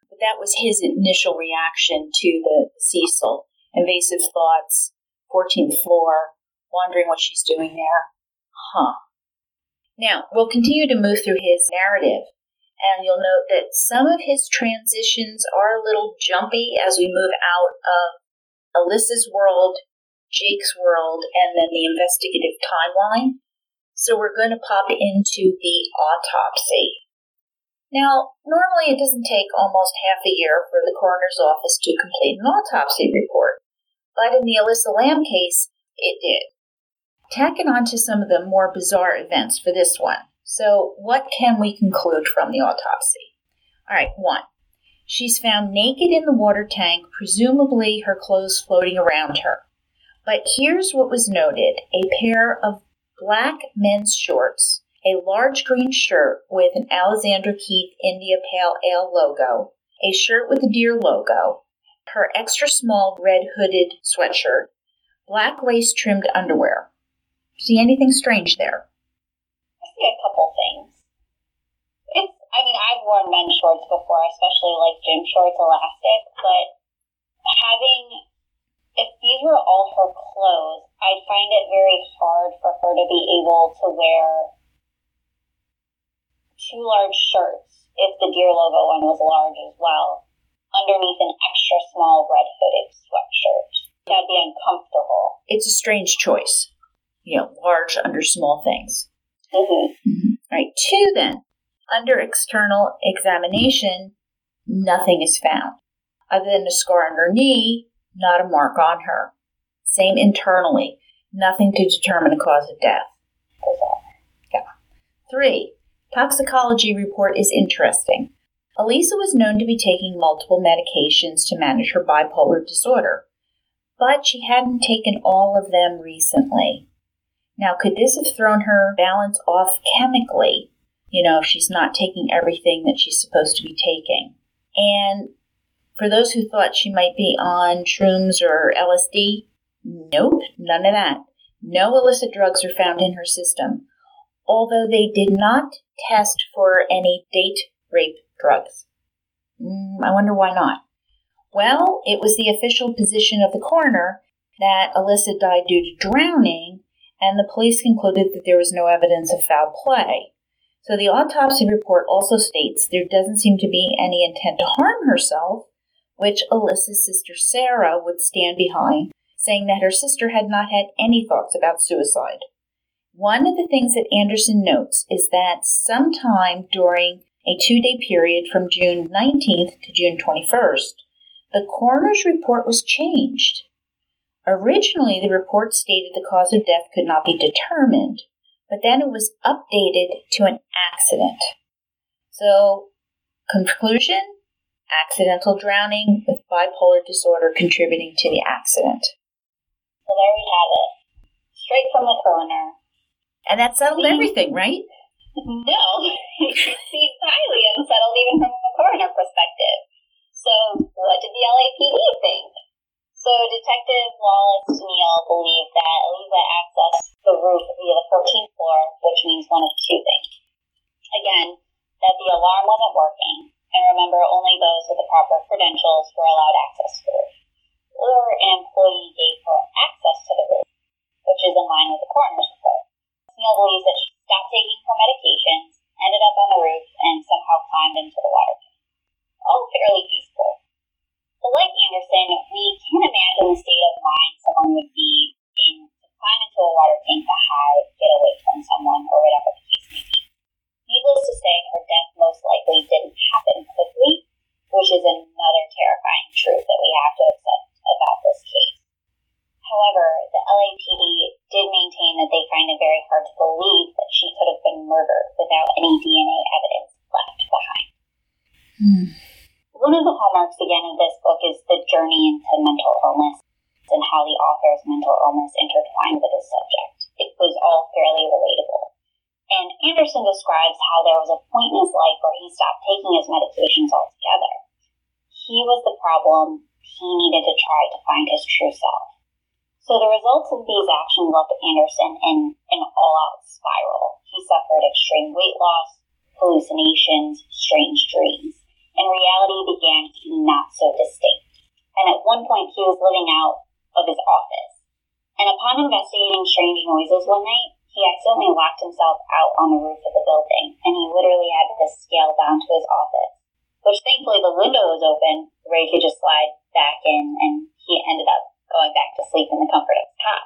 But that was his initial reaction to the Cecil. Invasive thoughts, 14th floor, wondering what she's doing there. Huh. Now, we'll continue to move through his narrative, and you'll note that some of his transitions are a little jumpy as we move out of Alyssa's world, Jake's world, and then the investigative timeline. So we're going to pop into the autopsy. Now, normally it doesn't take almost half a year for the coroner's office to complete an autopsy report, but in the Alyssa Lam case, it did. Tacking on to some of the more bizarre events for this one. So, what can we conclude from the autopsy? All right, one. She's found naked in the water tank, presumably her clothes floating around her. But here's what was noted a pair of black men's shorts a large green shirt with an Alexander Keith India Pale Ale logo, a shirt with a deer logo, her extra small red hooded sweatshirt, black lace trimmed underwear. See anything strange there? I see a couple things. It's, I mean, I've worn men's shorts before, especially like gym shorts, elastic, but having, if these were all her clothes, I'd find it very hard for her to be able to wear two large shirts if the deer logo one was large as well, underneath an extra small red hooded sweatshirt. That'd be uncomfortable. It's a strange choice. You know, large under small things. Mm-hmm. All right, two then. Under external examination, nothing is found. Other than a scar on her knee, not a mark on her. Same internally, nothing to determine a cause of death. Yeah. Three, toxicology report is interesting. Elisa was known to be taking multiple medications to manage her bipolar disorder, but she hadn't taken all of them recently. Now, could this have thrown her balance off chemically? You know, if she's not taking everything that she's supposed to be taking. And for those who thought she might be on shrooms or LSD, nope, none of that. No illicit drugs are found in her system, although they did not test for any date rape drugs. Mm, I wonder why not. Well, it was the official position of the coroner that Elisa died due to drowning, and the police concluded that there was no evidence of foul play. So the autopsy report also states there doesn't seem to be any intent to harm herself, which Elisa's sister Sarah would stand behind, saying that her sister had not had any thoughts about suicide. One of the things that Anderson notes is that sometime during a two day period from June 19th to June 21st, the coroner's report was changed. Originally, the report stated the cause of death could not be determined, but then it was updated to an accident. So, conclusion accidental drowning with bipolar disorder contributing to the accident. So there we have it. Straight from the coroner. And that settled everything, right? No, it seems highly unsettled even from a coroner perspective. So, what did the LAPD think? Detective Wallace Neal believed that Elisa accessed the roof via the 14th floor, which means one of two things. Again, that the alarm wasn't working, and remember, only those with the proper credentials were allowed access to the roof, or an employee gave her access to the roof, which is in line with the coroner's report. Neal believes that she stopped taking her medications, ended up on the roof, and somehow climbed into the water. All fairly peaceful. Like Anderson, we can't imagine the state of mind someone would be in to climb into a water tank to hide, get away from someone, or whatever the case may be. Needless to say, her death most likely didn't happen quickly, which is another terrifying truth that we have to accept about this case. However, the LAPD did maintain that they find it very hard to believe that she could have been murdered without any DNA evidence left behind. Hmm. One of the hallmarks again of this book is the journey into mental illness and how the author's mental illness intertwined with his subject. It was all fairly relatable. And Anderson describes how there was a point in his life where he stopped taking his medications altogether. He was the problem. He needed to try to find his true self. So the results of these actions left Anderson in an all-out spiral. He suffered extreme weight loss, hallucinations, strange dreams, and reality began to be not so distinct. And at one point, he was living out of his office. And upon investigating strange noises one night, he accidentally locked himself out on the roof of the building, and he literally had to scale down to his office. Which thankfully the window was open, where he could just slide back in, and he ended up going back to sleep in the comfort of his cot.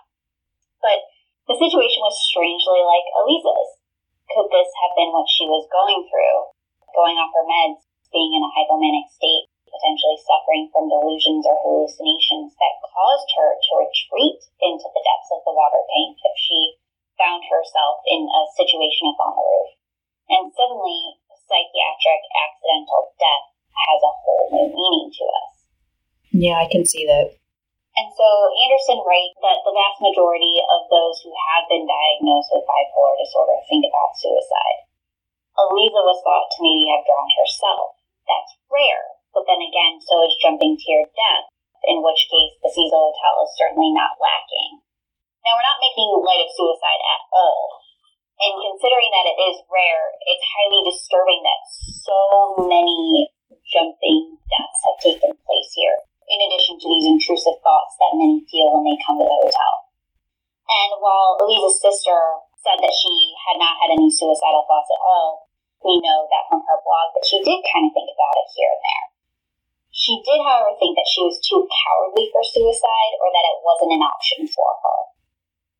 But the situation was strangely like Elisa's. Could this have been what she was going through? Going off her meds, being in a hypomanic state, potentially suffering from delusions or hallucinations that caused her to retreat into the depths of the water tank if she found herself in a situation up on the roof. And suddenly, psychiatric accidental death has a whole new meaning to us. Yeah, I can see that. And so Anderson writes that the vast majority of those who have been diagnosed with bipolar disorder think about suicide. Elisa was thought to maybe have drowned herself. That's rare, but then again, so is jumping to your death, in which case the Cecil Hotel is certainly not lacking. Now, we're not making light of suicide at all. And considering that it is rare, it's highly disturbing that so many jumping deaths have taken place here, in addition to these intrusive thoughts that many feel when they come to the hotel. And while Elisa's sister said that she had not had any suicidal thoughts at all, we know that from her blog that she did kind of think about it here and there. She did, however, think that she was too cowardly for suicide or that it wasn't an option for her.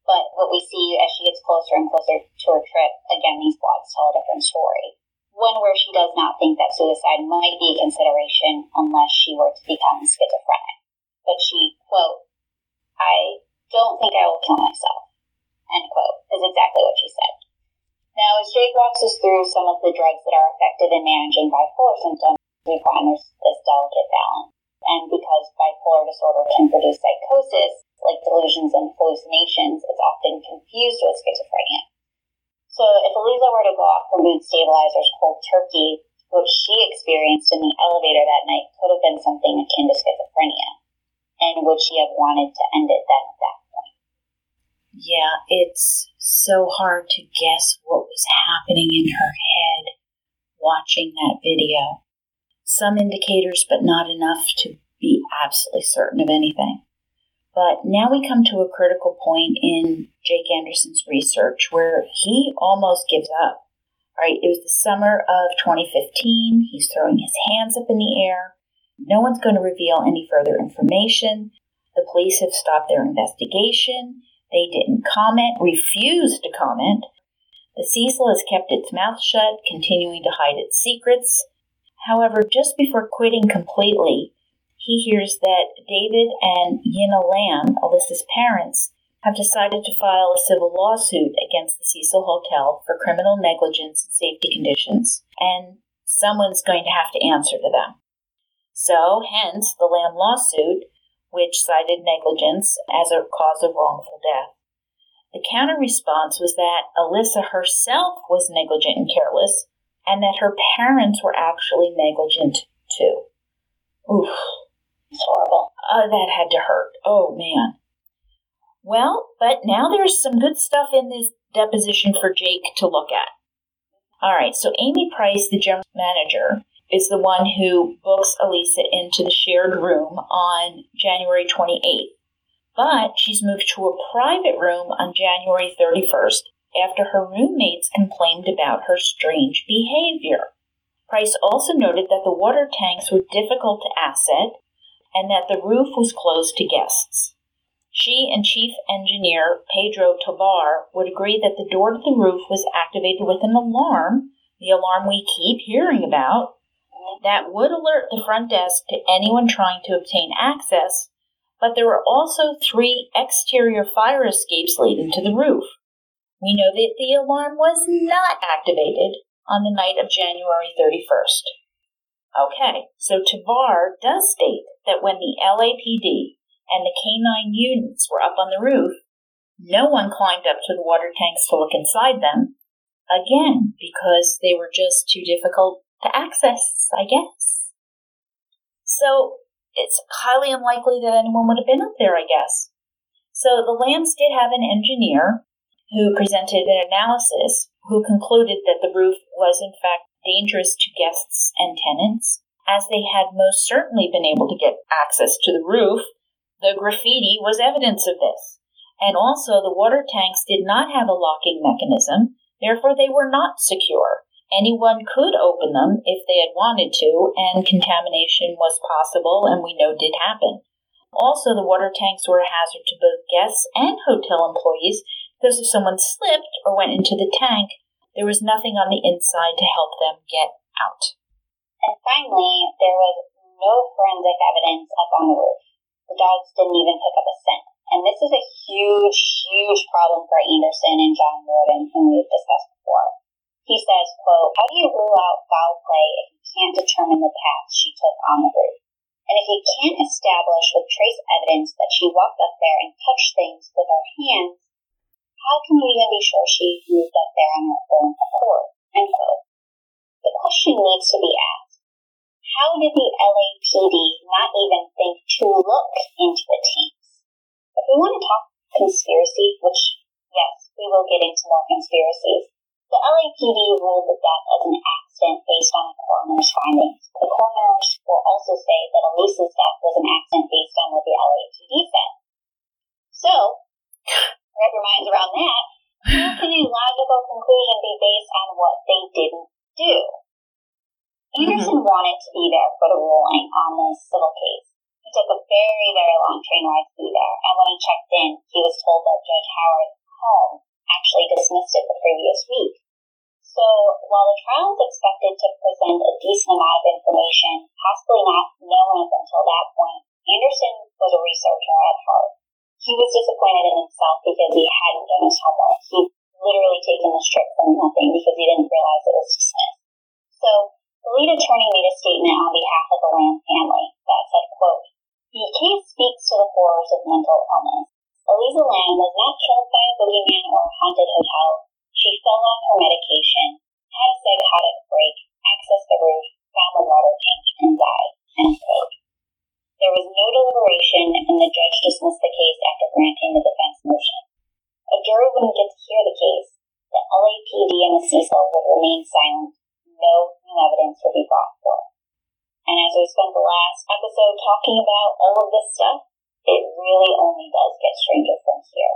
But what we see as she gets closer and closer to her trip, again, these blogs tell a different story. One where she does not think that suicide might be a consideration unless she were to become schizophrenic. But she, quote, I don't think I will kill myself, end quote, is exactly what she said. Now, as Jake walks us through some of the drugs that are effective in managing bipolar symptoms, we find there's this delicate balance. And because bipolar disorder can produce psychosis, like delusions and hallucinations, it's often confused with schizophrenia. So if Elisa were to go off her mood stabilizers cold turkey, which she experienced in the elevator that night could have been something akin to schizophrenia. And would she have wanted to end it then at that? Yeah, it's so hard to guess what was happening in her head watching that video. Some indicators, but not enough to be absolutely certain of anything. But now we come to a critical point in Jake Anderson's research where he almost gives up. All right, it was the summer of 2015. He's throwing his hands up in the air. No one's going to reveal any further information. The police have stopped their investigation. They didn't comment, refused to comment. The Cecil has kept its mouth shut, continuing to hide its secrets. However, just before quitting completely, he hears that David and Yinna Lam, Elisa's parents, have decided to file a civil lawsuit against the Cecil Hotel for criminal negligence and safety conditions, and someone's going to have to answer to them. So, hence the Lam lawsuit, which cited negligence as a cause of wrongful death. The counter response was that Elisa herself was negligent and careless, and that her parents were actually negligent too. Oof. Horrible. Oh, that had to hurt. Oh, man. Well, but now there's some good stuff in this deposition for Jake to look at. All right, so Amy Price, the general manager, is the one who books Elisa into the shared room on January 28th. But she's moved to a private room on January 31st after her roommates complained about her strange behavior. Price also noted that the water tanks were difficult to access and that the roof was closed to guests. She and Chief Engineer Pedro Tovar would agree that the door to the roof was activated with an alarm, the alarm we keep hearing about, that would alert the front desk to anyone trying to obtain access, but there were also three exterior fire escapes leading to the roof. We know that the alarm was not activated on the night of January 31st. Okay, so Tovar does state that when the LAPD and the K9 units were up on the roof, no one climbed up to the water tanks to look inside them, again, because they were just too difficult to access, I guess. So it's highly unlikely that anyone would have been up there, I guess. So the Lams did have an engineer who presented an analysis who concluded that the roof was in fact dangerous to guests and tenants, as they had most certainly been able to get access to the roof. The graffiti was evidence of this. And also, the water tanks did not have a locking mechanism, therefore, they were not secure. Anyone could open them if they had wanted to, and contamination was possible, and we know did happen. Also, the water tanks were a hazard to both guests and hotel employees because if someone slipped or went into the tank, there was nothing on the inside to help them get out. And finally, there was no forensic evidence up on the roof. The dogs didn't even pick up a scent. And this is a huge, huge problem for Anderson and John Lordan, whom we've discussed before. He says, quote, How do you rule out foul play if you can't determine the path she took on the roof? And if you can't establish with trace evidence that she walked up there and touched things with her hands, how can you even be sure she moved up there on her own accord? End quote. The question needs to be asked. How did the LAPD not even think to look into the tapes? If we want to talk conspiracy, which, yes, we will get into more conspiracies, the LAPD ruled the death as an accident based on the coroner's findings. The coroners will also say that Elisa's death was an accident based on what the LAPD said. So, wrap your minds around that. How can a logical conclusion be based on what they didn't do? Anderson mm-hmm. wanted to be there for the ruling on this civil case. He took a very, very long train ride to be there, and when he checked in, he was told that Judge Howard's home actually dismissed it the previous week. So while the trial was expected to present a decent amount of information, possibly not known up until that point, Anderson was a researcher at heart. He was disappointed in himself because he hadn't done his homework. He'd literally taken the trip from nothing because he didn't realize it was dismissed. So the lead attorney made a statement on behalf of the Lam family that said, quote, The case speaks to the horrors of mental illness. Elisa Lam was not killed by a boogeyman or a haunted hotel. She fell off her medication, had a psychotic break, accessed the roof, found the water tank, and died. There was no deliberation, and the judge dismissed the case after granting the defense motion. A jury wouldn't get to hear the case. The LAPD and the Cecil would remain silent. No new evidence would be brought forth. And as we spent the last episode talking about all of this stuff, it really only does get stranger from here.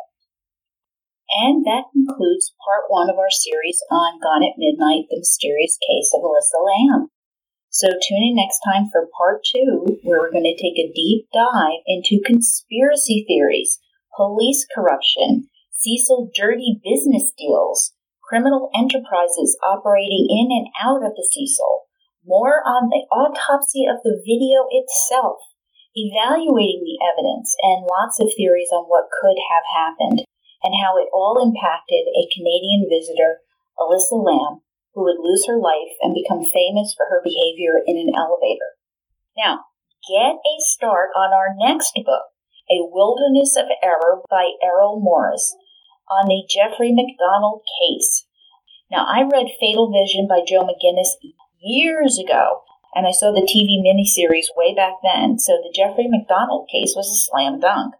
And that concludes part one of our series on Gone at Midnight, the mysterious case of Elisa Lamb. So tune in next time for part two, where we're going to take a deep dive into conspiracy theories, police corruption, Cecil dirty business deals, criminal enterprises operating in and out of the Cecil, more on the autopsy of the video itself, evaluating the evidence, and lots of theories on what could have happened and how it all impacted a Canadian visitor, Elisa Lam, who would lose her life and become famous for her behavior in an elevator. Now, get a start on our next book, A Wilderness of Error by Errol Morris, on the Jeffrey MacDonald case. Now, I read Fatal Vision by Joe McGinniss years ago, and I saw the TV miniseries way back then, so the Jeffrey MacDonald case was a slam dunk.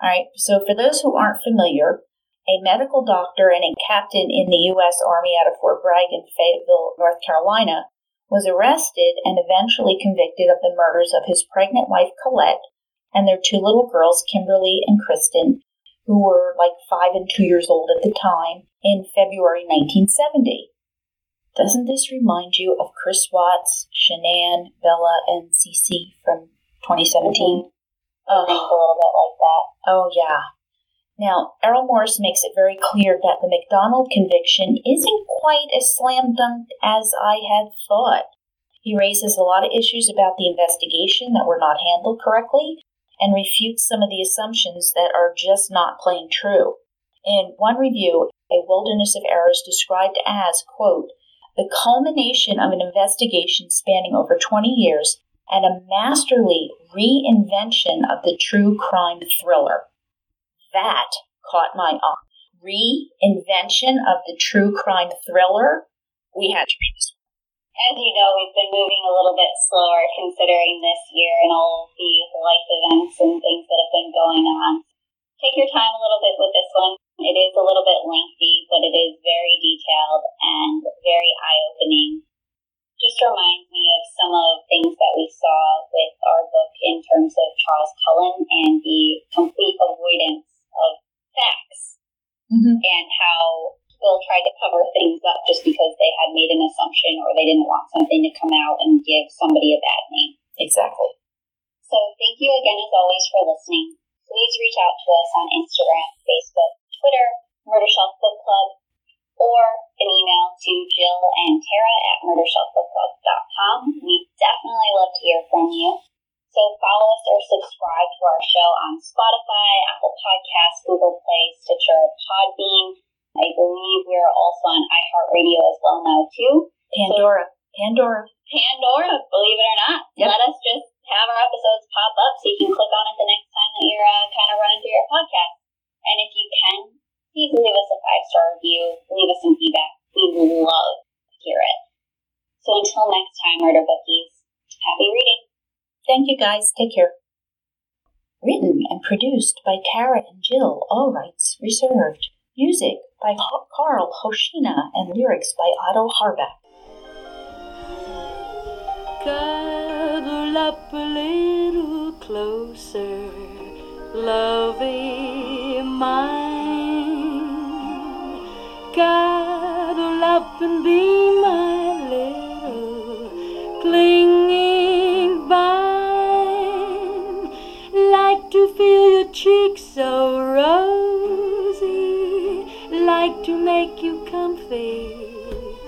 All right, so for those who aren't familiar, a medical doctor and a captain in the U.S. Army out of Fort Bragg in Fayetteville, North Carolina, was arrested and eventually convicted of the murders of his pregnant wife Colette and their two little girls, Kimberly and Kristen, who were like five and two years old at the time, in February 1970. Doesn't this remind you of Chris Watts, Shanann, Bella, and Cece from 2017? I think a little bit like that. Oh, yeah. Now, Errol Morris makes it very clear that the MacDonald conviction isn't quite as slam dunk as I had thought. He raises a lot of issues about the investigation that were not handled correctly and refutes some of the assumptions that are just not plain true. In one review, A Wilderness of Errors described as, quote, the culmination of an investigation spanning over 20 years and a masterly reinvention of the true crime thriller. That caught my eye. Reinvention of the true crime thriller. We had to read this As you know, we've been moving a little bit slower considering this year and all the life events and things that have been going on. Take your time a little bit with this one. It is a little bit lengthy, but it is very detailed and very eye opening. Just reminds me of some of things that we saw with our book in terms of Charles Cullen and the complete avoidance of facts Mm-hmm. and how people tried to cover things up just because they had made an assumption or they didn't want something to come out and give somebody a bad name. Exactly. So thank you again as always for listening. Please reach out to us on Instagram, Facebook, Twitter, Murder Shelf Book Club, or an email to Jill and Tara at murdershelfbookclub.com. We definitely love to hear from you. So follow us or subscribe to our show on Spotify, Apple Podcasts, Google Play, Stitcher, Podbean. I believe we're also on iHeartRadio as well now too. Pandora. Pandora. Pandora, believe it or not. Yep. Let us just have our episodes pop up so you can click on it the next time that you're uh, kind of running through your podcast. And if you can, please leave us a five star review, leave us some feedback. We love to hear it. So until next time, Murder Bookies, happy reading. Thank you guys. Take care. Written and produced by Tara and Jill, all rights reserved. Music by Karl Hoschna and lyrics by Otto Harbach. Up a little closer, lovey mine. Cuddle up and be my little clinging vine. Like to feel your cheeks so rosy, like to make you comfy,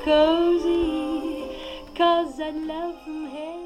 cozy. Cause I love from head